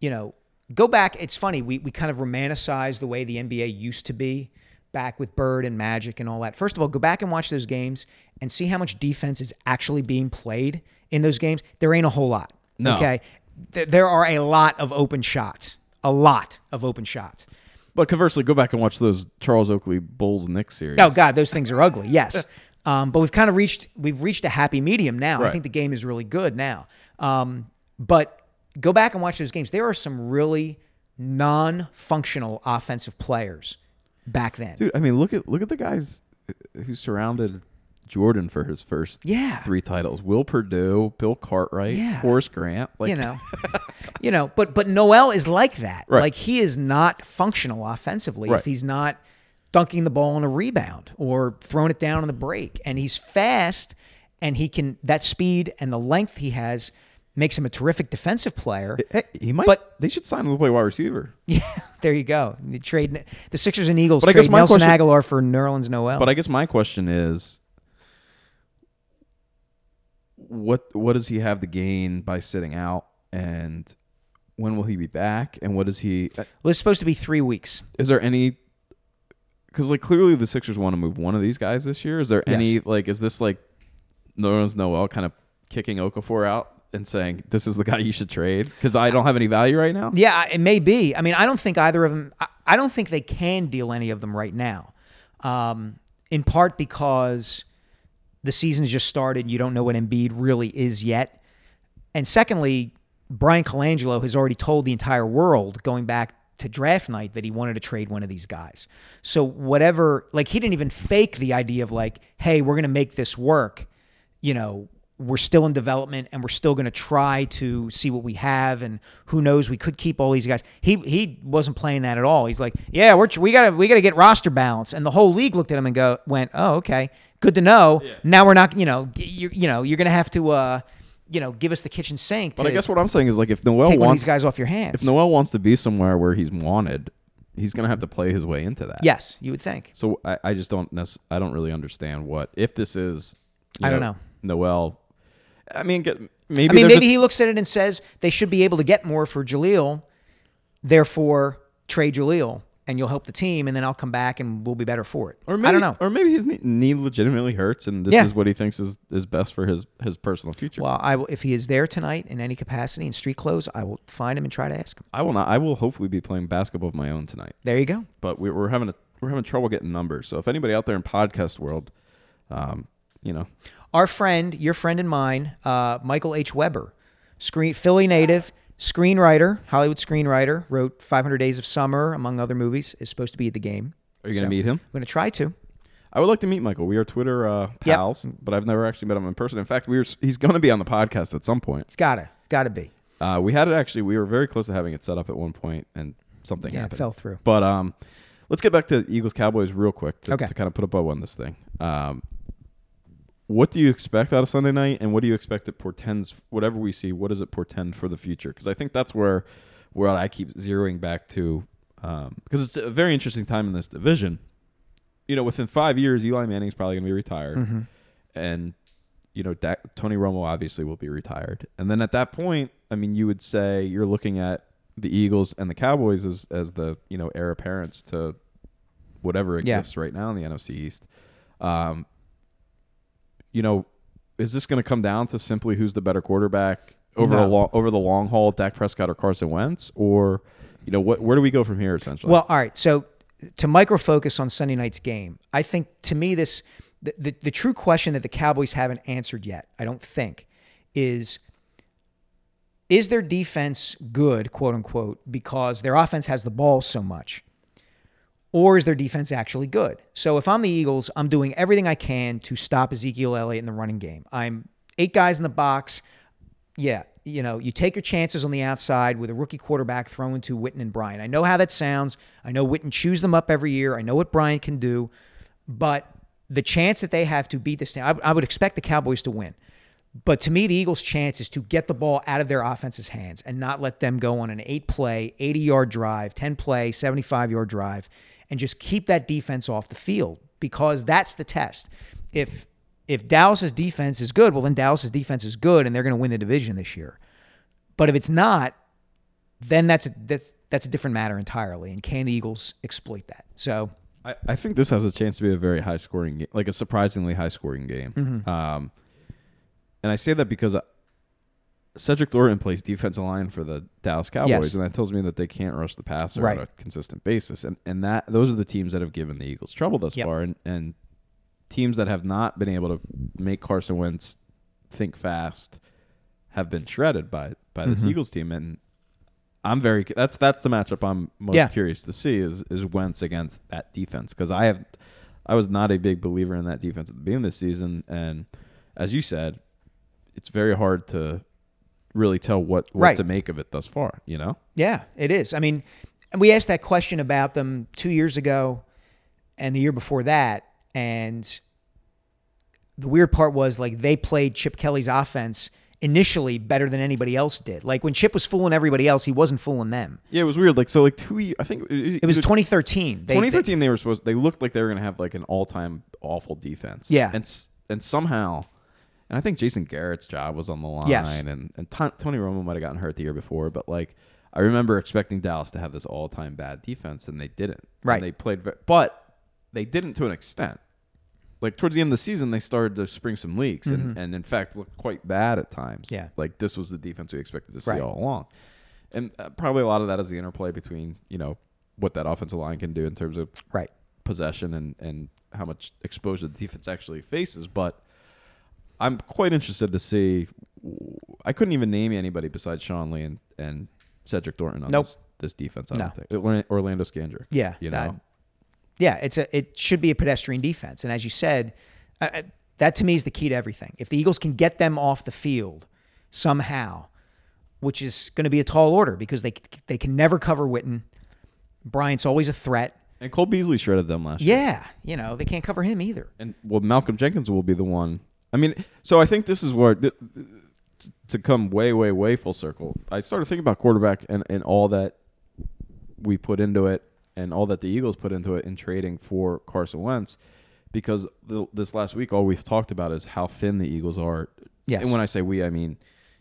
[SPEAKER 5] you know, go back. It's funny. We, we kind of romanticize the way the NBA used to be back with Bird and Magic and all that. First of all, go back and watch those games and see how much defense is actually being played in those games. There ain't a whole lot.
[SPEAKER 4] No.
[SPEAKER 5] Okay. There, there are a lot of open shots. A lot of open shots.
[SPEAKER 4] But conversely, go back and watch those Charles Oakley Bulls Knicks series.
[SPEAKER 5] Oh God, those things are ugly. Yes, um, but we've kind of reached we've reached a happy medium now. I think the game is really good now. Um, but go back and watch those games. There are some really non-functional offensive players back then.
[SPEAKER 4] dude. I mean, look at look at the guys uh, who surrounded Jordan for his first
[SPEAKER 5] Yeah.
[SPEAKER 4] three titles: Will Perdue, Bill Cartwright,
[SPEAKER 5] Yeah.
[SPEAKER 4] Horace Grant. Like,
[SPEAKER 5] you know, you know. But but Noel is like that.
[SPEAKER 4] Right.
[SPEAKER 5] Like he is not functional offensively
[SPEAKER 4] Right.
[SPEAKER 5] if he's not dunking the ball on a rebound or throwing it down on the break. And he's fast, and he can that speed and the length he has makes him a terrific defensive player.
[SPEAKER 4] Hey, he might.
[SPEAKER 5] But-
[SPEAKER 4] they should sign him to play wide receiver.
[SPEAKER 5] Yeah, there you go. The trade the Sixers and Eagles
[SPEAKER 4] But I guess
[SPEAKER 5] trade Nelson
[SPEAKER 4] question-
[SPEAKER 5] Aguilar for Nerlens Noel.
[SPEAKER 4] But I guess my question is, what what does he have to gain by sitting out, and when will he be back, and what does he?
[SPEAKER 5] Uh, well, it's supposed to be three weeks.
[SPEAKER 4] Is there any? Because like clearly the Sixers want to move one of these guys this year. Is there
[SPEAKER 5] Yes.
[SPEAKER 4] any like? Is this like Nerlens Noel kind of kicking Okafor out and saying this is the guy you should trade because I don't have any value right now?
[SPEAKER 5] Yeah, it may be. I mean, I don't think either of them. I, don't think they can deal any of them right now. Um, in part because the season's just started. You don't know what Embiid really is yet. And secondly, Bryan Colangelo has already told the entire world going back to draft night that he wanted to trade one of these guys. So whatever, like he didn't even fake the idea of like, hey, we're going to make this work. You know, we're still in development and we're still going to try to see what we have and who knows we could keep all these guys. He he wasn't playing that at all. He's like, yeah, we're we got to we got to get roster balance. And the whole league looked at him and go went, "Oh, okay. Good to know. Now we're not, you know, you you know, you're going to have to uh you know, give us the kitchen sink to
[SPEAKER 4] But I guess what I'm saying is like if Noel
[SPEAKER 5] take one of
[SPEAKER 4] wants
[SPEAKER 5] these guys off your hands.
[SPEAKER 4] if Noel wants to be somewhere where he's wanted, he's gonna have to play his way into that.
[SPEAKER 5] yes, you would think.
[SPEAKER 4] So I, I just don't nec- I don't really understand what if this is.
[SPEAKER 5] I don't know.
[SPEAKER 4] Noel. I mean, maybe
[SPEAKER 5] I mean, maybe
[SPEAKER 4] a-
[SPEAKER 5] he looks at it and says they should be able to get more for Jahlil, therefore trade Jahlil, and you'll help the team, and then I'll come back and we'll be better for it.
[SPEAKER 4] or maybe,
[SPEAKER 5] I don't know.
[SPEAKER 4] Or maybe his knee, legitimately hurts, and this
[SPEAKER 5] Yeah.
[SPEAKER 4] is what he thinks is, is best for his his personal future.
[SPEAKER 5] Well, I will, if he is there tonight in any capacity in street clothes, I will find him and try to ask him.
[SPEAKER 4] I will not. I will hopefully be playing basketball of my own tonight.
[SPEAKER 5] There you go.
[SPEAKER 4] But we, we're having a we're having trouble getting numbers. So if anybody out there in podcast world, um, you know,
[SPEAKER 5] Our friend, your friend and mine, uh, Michael H. Weber, screen Philly native, screenwriter, Hollywood screenwriter, wrote 500 Days of Summer, among other movies, is supposed to be at the game.
[SPEAKER 4] are you gonna meet him?
[SPEAKER 5] I'm going to try to.
[SPEAKER 4] I would like to meet Michael. We are Twitter uh, pals, but I've never actually met him in person. In fact, we were he's going to be on the podcast at some point.
[SPEAKER 5] It's gotta, it's gotta be.
[SPEAKER 4] Uh, we had it actually. We were very close to having it set up at one point, and something
[SPEAKER 5] Yeah, it
[SPEAKER 4] happened.
[SPEAKER 5] fell through.
[SPEAKER 4] But um, let's get back to Eagles Cowboys real quick to,
[SPEAKER 5] Okay.
[SPEAKER 4] to kind of put a bow on this thing. Um, what do you expect out of Sunday night, and what do you expect it portends? Whatever we see, what does it portend for the future? Because I think that's where where I keep zeroing back to, because it's a very interesting time in this division. You know, within five years, Eli Manning's probably going to be retired,
[SPEAKER 5] Mm-hmm.
[SPEAKER 4] and you know, Dak, Tony Romo obviously will be retired. And then at that point, I mean, you would say you're looking at the Eagles and the Cowboys as as the you know heir apparents to whatever
[SPEAKER 5] Yeah.
[SPEAKER 4] exists right now in the NFC East. Um, you know, is this going to come down to simply who's the better quarterback over the
[SPEAKER 5] No.
[SPEAKER 4] long over the long haul, Dak Prescott or Carson Wentz, or you know, what where do we go from here essentially?
[SPEAKER 5] Well, all right. So to micro focus on Sunday night's game, I think to me this the, the, the true question that the Cowboys haven't answered yet, I don't think, is is their defense good, quote unquote, because their offense has the ball so much? Or is their defense actually good? So if I'm the Eagles, I'm doing everything I can to stop Ezekiel Elliott in the running game. I'm eight guys in the box. Yeah, you know, you take your chances on the outside with a rookie quarterback throwing to Witten and Bryant. I know how that sounds. I know Witten chews them up every year. I know what Bryant can do, but the chance that they have to beat this team, I, I would expect the Cowboys to win. But to me, the Eagles' chance is to get the ball out of their offense's hands and not let them go on an eight play, 80 yard drive, 10 play, 75 yard drive, and just keep that defense off the field because that's the test. If if Dallas's defense is good, well, then Dallas's defense is good and they're going to win the division this year. But if it's not, then that's a, that's that's a different matter entirely. And can the Eagles exploit that? So
[SPEAKER 4] I, I think this has a chance to be a very high scoring game, like a surprisingly high scoring game. Um, and I say that because Cedric Thornton plays defensive line for the Dallas Cowboys,
[SPEAKER 5] Yes.
[SPEAKER 4] and that tells me that they can't rush the passer
[SPEAKER 5] Right.
[SPEAKER 4] on a consistent basis. And and that those are the teams that have given the Eagles trouble thus
[SPEAKER 5] Yep.
[SPEAKER 4] far, and and teams that have not been able to make Carson Wentz think fast have been shredded by by this
[SPEAKER 5] Mm-hmm.
[SPEAKER 4] Eagles team. And I'm very that's that's the matchup I'm most
[SPEAKER 5] Yeah.
[SPEAKER 4] curious to see is is Wentz against that defense because I have I was not a big believer in that defense at the beginning of the season, and as you said, it's very hard to really tell what what
[SPEAKER 5] Right.
[SPEAKER 4] to make of it thus far. You know,
[SPEAKER 5] Yeah, it is. I mean, and we asked that question about them two years ago and the year before that. And the weird part was like they played Chip Kelly's offense initially better than anybody else did. Like when Chip was fooling everybody else, he wasn't fooling them.
[SPEAKER 4] yeah, it was weird. Like so, like two years. I think
[SPEAKER 5] It was 2013. They-
[SPEAKER 4] 2013. They, were supposed. They looked like they were going to have like an all time awful defense.
[SPEAKER 5] Yeah.
[SPEAKER 4] and and somehow. And I think Jason Garrett's job was on the line,
[SPEAKER 5] Yes.
[SPEAKER 4] and and Ton- Tony Romo might have gotten hurt the year before, but like I remember expecting Dallas to have this all-time bad defense, and they didn't. And
[SPEAKER 5] Right.
[SPEAKER 4] they played, but they didn't to an extent. Like towards the end of the season, they started to spring some leaks, and, and in fact looked quite bad at times.
[SPEAKER 5] Mm-hmm. Yeah.
[SPEAKER 4] like this was the defense we expected to see
[SPEAKER 5] Right.
[SPEAKER 4] all along, and uh, probably a lot of that is the interplay between you know what that offensive line can do in terms of
[SPEAKER 5] right.
[SPEAKER 4] possession and, and how much exposure the defense actually faces. But I'm quite interested to see. I couldn't even name anybody besides Sean Lee and, and Cedric Thornton on
[SPEAKER 5] Nope.
[SPEAKER 4] this, this defense. I
[SPEAKER 5] No.
[SPEAKER 4] don't think Orlando Scandrick.
[SPEAKER 5] Yeah,
[SPEAKER 4] you
[SPEAKER 5] that-
[SPEAKER 4] know.
[SPEAKER 5] Yeah, it's a it should be a pedestrian defense, and as you said, uh, that to me is the key to everything. If the Eagles can get them off the field somehow, which is going to be a tall order because they they can never cover Witten. Bryant's always a threat.
[SPEAKER 4] And Cole Beasley shredded them last year.
[SPEAKER 5] Yeah, you know they can't cover him either.
[SPEAKER 4] And well, Malcolm Jenkins will be the one. I mean, so I think this is where th- to come way, way, way full circle. I started thinking about quarterback and, and all that we put into it, and all that the Eagles put into it in trading for Carson Wentz, because the, this last week all we've talked about is how thin the Eagles are.
[SPEAKER 5] Yes.
[SPEAKER 4] And when I say we, I mean,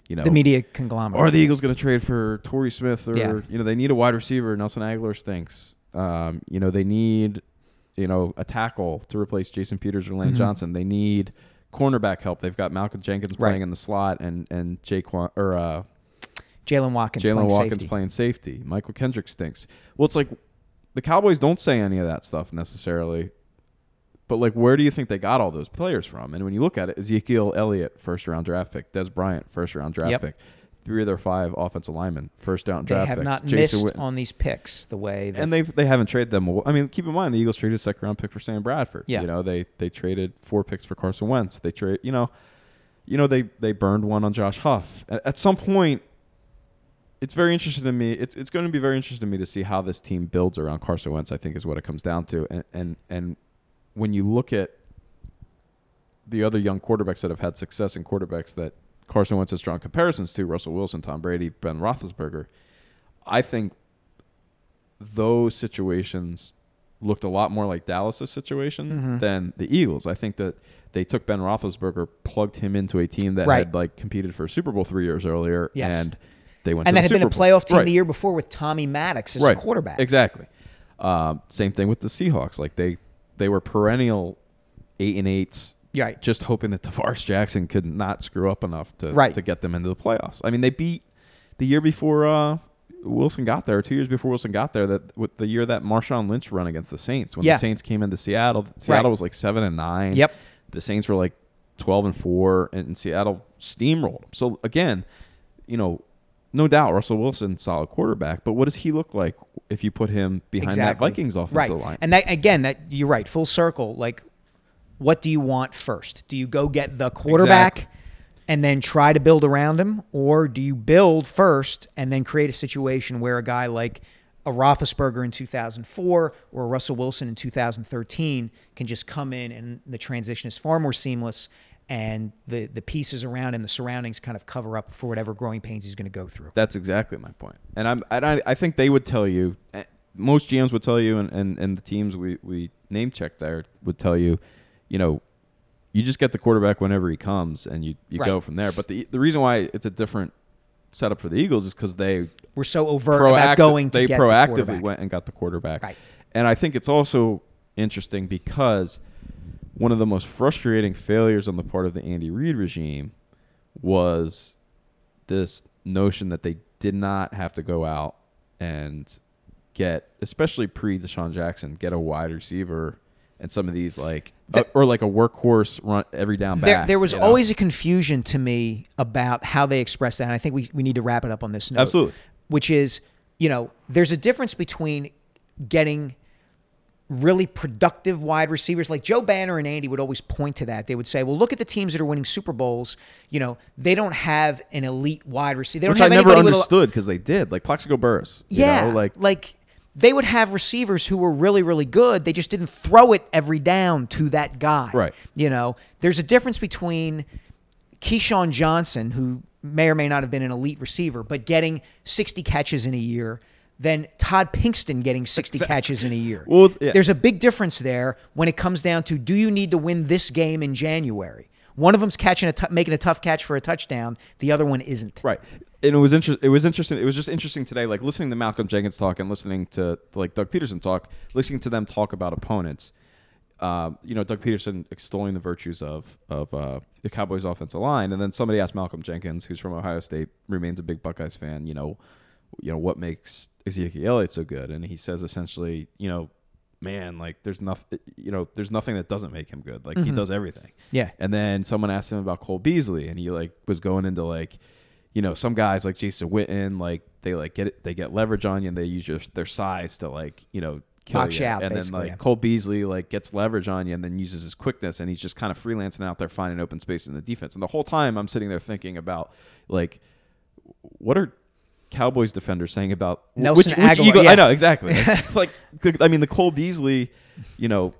[SPEAKER 4] you know,
[SPEAKER 5] The media conglomerate.
[SPEAKER 4] are the Eagles going to trade for Torrey Smith or
[SPEAKER 5] Yeah.
[SPEAKER 4] you know they need a wide receiver? Nelson Agholor stinks. Um, you know they need you know a tackle to replace Jason Peters or Lane Johnson. They need cornerback help. They've got Malcolm Jenkins.
[SPEAKER 5] Right.
[SPEAKER 4] playing in the slot and and Jaquan or uh,
[SPEAKER 5] Jaylen Watkins.
[SPEAKER 4] Jalen
[SPEAKER 5] playing
[SPEAKER 4] Watkins
[SPEAKER 5] safety.
[SPEAKER 4] playing safety. Michael Kendrick stinks. Well, it's like the Cowboys don't say any of that stuff necessarily. But like, where do you think they got all those players from? And when you look at it, Ezekiel Elliott, first round draft pick, Dez Bryant, first round draft
[SPEAKER 5] Yep.
[SPEAKER 4] pick, three of their five offensive linemen, first
[SPEAKER 5] They
[SPEAKER 4] draft
[SPEAKER 5] have
[SPEAKER 4] picks.
[SPEAKER 5] not
[SPEAKER 4] Jason
[SPEAKER 5] missed
[SPEAKER 4] Witten.
[SPEAKER 5] on these picks the way that
[SPEAKER 4] and they they haven't traded them. aw- I mean, keep in mind the Eagles traded a second round pick for Sam Bradford.
[SPEAKER 5] Yeah.
[SPEAKER 4] you know they they traded four picks for Carson Wentz. They trade, you know, you know they they burned one on Josh Huff. At, at some point, it's very interesting to me. It's it's going to be very interesting to me to see how this team builds around Carson Wentz. I think is what it comes down to. And and and when you look at the other young quarterbacks that have had success and quarterbacks that Carson Wentz has drawn comparisons to, Russell Wilson, Tom Brady, Ben Roethlisberger, I think those situations looked a lot more like Dallas' situation
[SPEAKER 5] Mm-hmm.
[SPEAKER 4] than the Eagles. I think that they took Ben Roethlisberger, plugged him into a team that
[SPEAKER 5] Right.
[SPEAKER 4] had like competed for a Super Bowl three years earlier,
[SPEAKER 5] Yes.
[SPEAKER 4] and they went.
[SPEAKER 5] and that had been a
[SPEAKER 4] Super Bowl.
[SPEAKER 5] playoff team
[SPEAKER 4] Right.
[SPEAKER 5] the year before with Tommy Maddox as
[SPEAKER 4] right.
[SPEAKER 5] a quarterback.
[SPEAKER 4] Exactly. Um, same thing with the Seahawks. Like they they were perennial eight and eights.
[SPEAKER 5] Right.
[SPEAKER 4] Just hoping that Tarvaris Jackson could not screw up enough to
[SPEAKER 5] Right.
[SPEAKER 4] to get them into the playoffs. I mean, they beat the year before uh, Wilson got there, two years before Wilson got there. That with the year that Marshawn Lynch run against the Saints when
[SPEAKER 5] Yeah.
[SPEAKER 4] the Saints came into Seattle. Seattle
[SPEAKER 5] Right.
[SPEAKER 4] was like seven and nine.
[SPEAKER 5] Yep.
[SPEAKER 4] The Saints were like twelve and four, and Seattle steamrolled. 'em. So again, you know, no doubt, Russell Wilson, solid quarterback. But what does he look like if you put him behind that Vikings offensive
[SPEAKER 5] right.
[SPEAKER 4] line?
[SPEAKER 5] And that again, that you're right, full circle. Like, what do you want first? Do you go get the quarterback
[SPEAKER 4] Exactly.
[SPEAKER 5] and then try to build around him, or do you build first and then create a situation where a guy like a Roethlisberger in 2004 or a Russell Wilson in 2013 can just come in and the transition is far more seamless. And the, the pieces around and the surroundings kind of cover up for whatever growing pains he's going to go through.
[SPEAKER 4] That's exactly my point. And I'm and I, I think they would tell you eh, most GMs would tell you and, and, and the teams we, we name check there would tell you, you know, you just get the quarterback whenever he comes and you, you go from there. But the the reason why it's a different setup for the Eagles is because they
[SPEAKER 5] We're so overt
[SPEAKER 4] proactive,
[SPEAKER 5] about going to
[SPEAKER 4] they
[SPEAKER 5] get the
[SPEAKER 4] proactively
[SPEAKER 5] quarterback.
[SPEAKER 4] went and got the quarterback.
[SPEAKER 5] Right.
[SPEAKER 4] And I think it's also interesting because one of the most frustrating failures on the part of the Andy Reid regime was this notion that they did not have to go out and get, especially pre DeSean Jackson, get a wide receiver and some of these like,
[SPEAKER 5] The- uh,
[SPEAKER 4] or like a workhorse run every down
[SPEAKER 5] There,
[SPEAKER 4] back.
[SPEAKER 5] there was
[SPEAKER 4] you know?
[SPEAKER 5] always a confusion to me about how they expressed that. And I think we, we need to wrap it up on this note.
[SPEAKER 4] Absolutely.
[SPEAKER 5] Which is, you know, there's a difference between getting really productive wide receivers. Like Joe Banner and Andy would always point to that. They would say, well, look at the teams that are winning Super Bowls. You know, they don't have an elite wide receiver. They don't
[SPEAKER 4] which I never
[SPEAKER 5] anybody with a-
[SPEAKER 4] understood because they did, like Plaxico Burress. you
[SPEAKER 5] yeah,
[SPEAKER 4] know, like
[SPEAKER 5] like they would have receivers who were really, really good. They just didn't throw it every down to that guy.
[SPEAKER 4] Right.
[SPEAKER 5] You know, there's a difference between Keyshawn Johnson, who may or may not have been an elite receiver, but getting 60 catches in a year, than Todd Pinkston getting 60 catches in a year.
[SPEAKER 4] Well, yeah.
[SPEAKER 5] There's a big difference there when it comes down to do you need to win this game in January? One of them's catching a t- making a tough catch for a touchdown. The other one isn't.
[SPEAKER 4] Right. And it was interesting. It was interesting. It was just interesting today, like listening to Malcolm Jenkins talk and listening to like Doug Pederson talk, listening to them talk about opponents. Um, you know, Doug Pederson extolling the virtues of of uh, the Cowboys' offensive line, and then somebody asked Malcolm Jenkins, who's from Ohio State, remains a big Buckeyes fan. You know, you know what makes Ezekiel Elliott so good, and he says essentially, you know, man, like there's nothing, you know, there's nothing that doesn't make him good. Like he mm-hmm. does everything.
[SPEAKER 5] Yeah.
[SPEAKER 4] And then someone asked him about Cole Beasley, and he like was going into like, you know, some guys like Jason Witten, like they like get it, they get leverage on you, and they use your, their size to like, you know, kill
[SPEAKER 5] Box you out,
[SPEAKER 4] And then like
[SPEAKER 5] yeah.
[SPEAKER 4] Cole Beasley like gets leverage on you, and then uses his quickness, and he's just kind of freelancing out there, finding open space in the defense. And the whole time, I'm sitting there thinking about like, what are Cowboys defender saying about
[SPEAKER 5] Nelson
[SPEAKER 4] which, which
[SPEAKER 5] Agholor,
[SPEAKER 4] Eagle?
[SPEAKER 5] yeah.
[SPEAKER 4] I know exactly. like, I mean, the Cole Beasley, you know.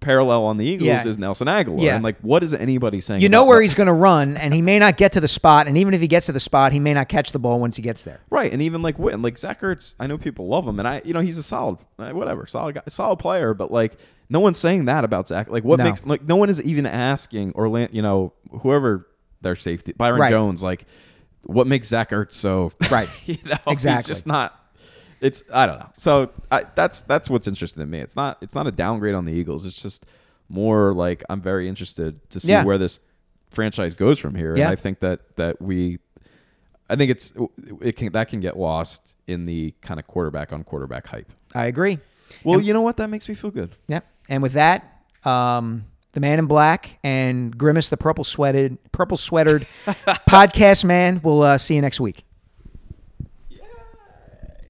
[SPEAKER 4] Parallel on the Eagles
[SPEAKER 5] Yeah.
[SPEAKER 4] is Nelson Agholor,
[SPEAKER 5] Yeah.
[SPEAKER 4] and like, what is anybody saying?
[SPEAKER 5] You know where
[SPEAKER 4] that?
[SPEAKER 5] he's going to run, and he may not get to the spot. And even if he gets to the spot, he may not catch the ball once he gets there.
[SPEAKER 4] Right, and even like Witten, like Zach Ertz, I know people love him, and I, you know, he's a solid, uh, whatever, solid guy, solid player. But like, no one's saying that about Zach. Like, what
[SPEAKER 5] No.
[SPEAKER 4] makes like no one is even asking or you know whoever their safety, Byron
[SPEAKER 5] Right.
[SPEAKER 4] Jones, like, what makes Zach Ertz so
[SPEAKER 5] Right.
[SPEAKER 4] you know,
[SPEAKER 5] Exactly.
[SPEAKER 4] He's just not. It's I don't know. So I, that's that's what's interesting to me. It's not it's not a downgrade on the Eagles. It's just more like I'm very interested to see
[SPEAKER 5] Yeah.
[SPEAKER 4] where this franchise goes from here.
[SPEAKER 5] Yeah.
[SPEAKER 4] And I think that that we I think it's it can that can get lost in the kind of quarterback on quarterback hype.
[SPEAKER 5] I agree.
[SPEAKER 4] Well, you know what? That makes me feel good.
[SPEAKER 5] Yeah. And with that, um, the man in black and Grimace, the purple sweated, purple sweatered podcast man. We'll uh, see you next week.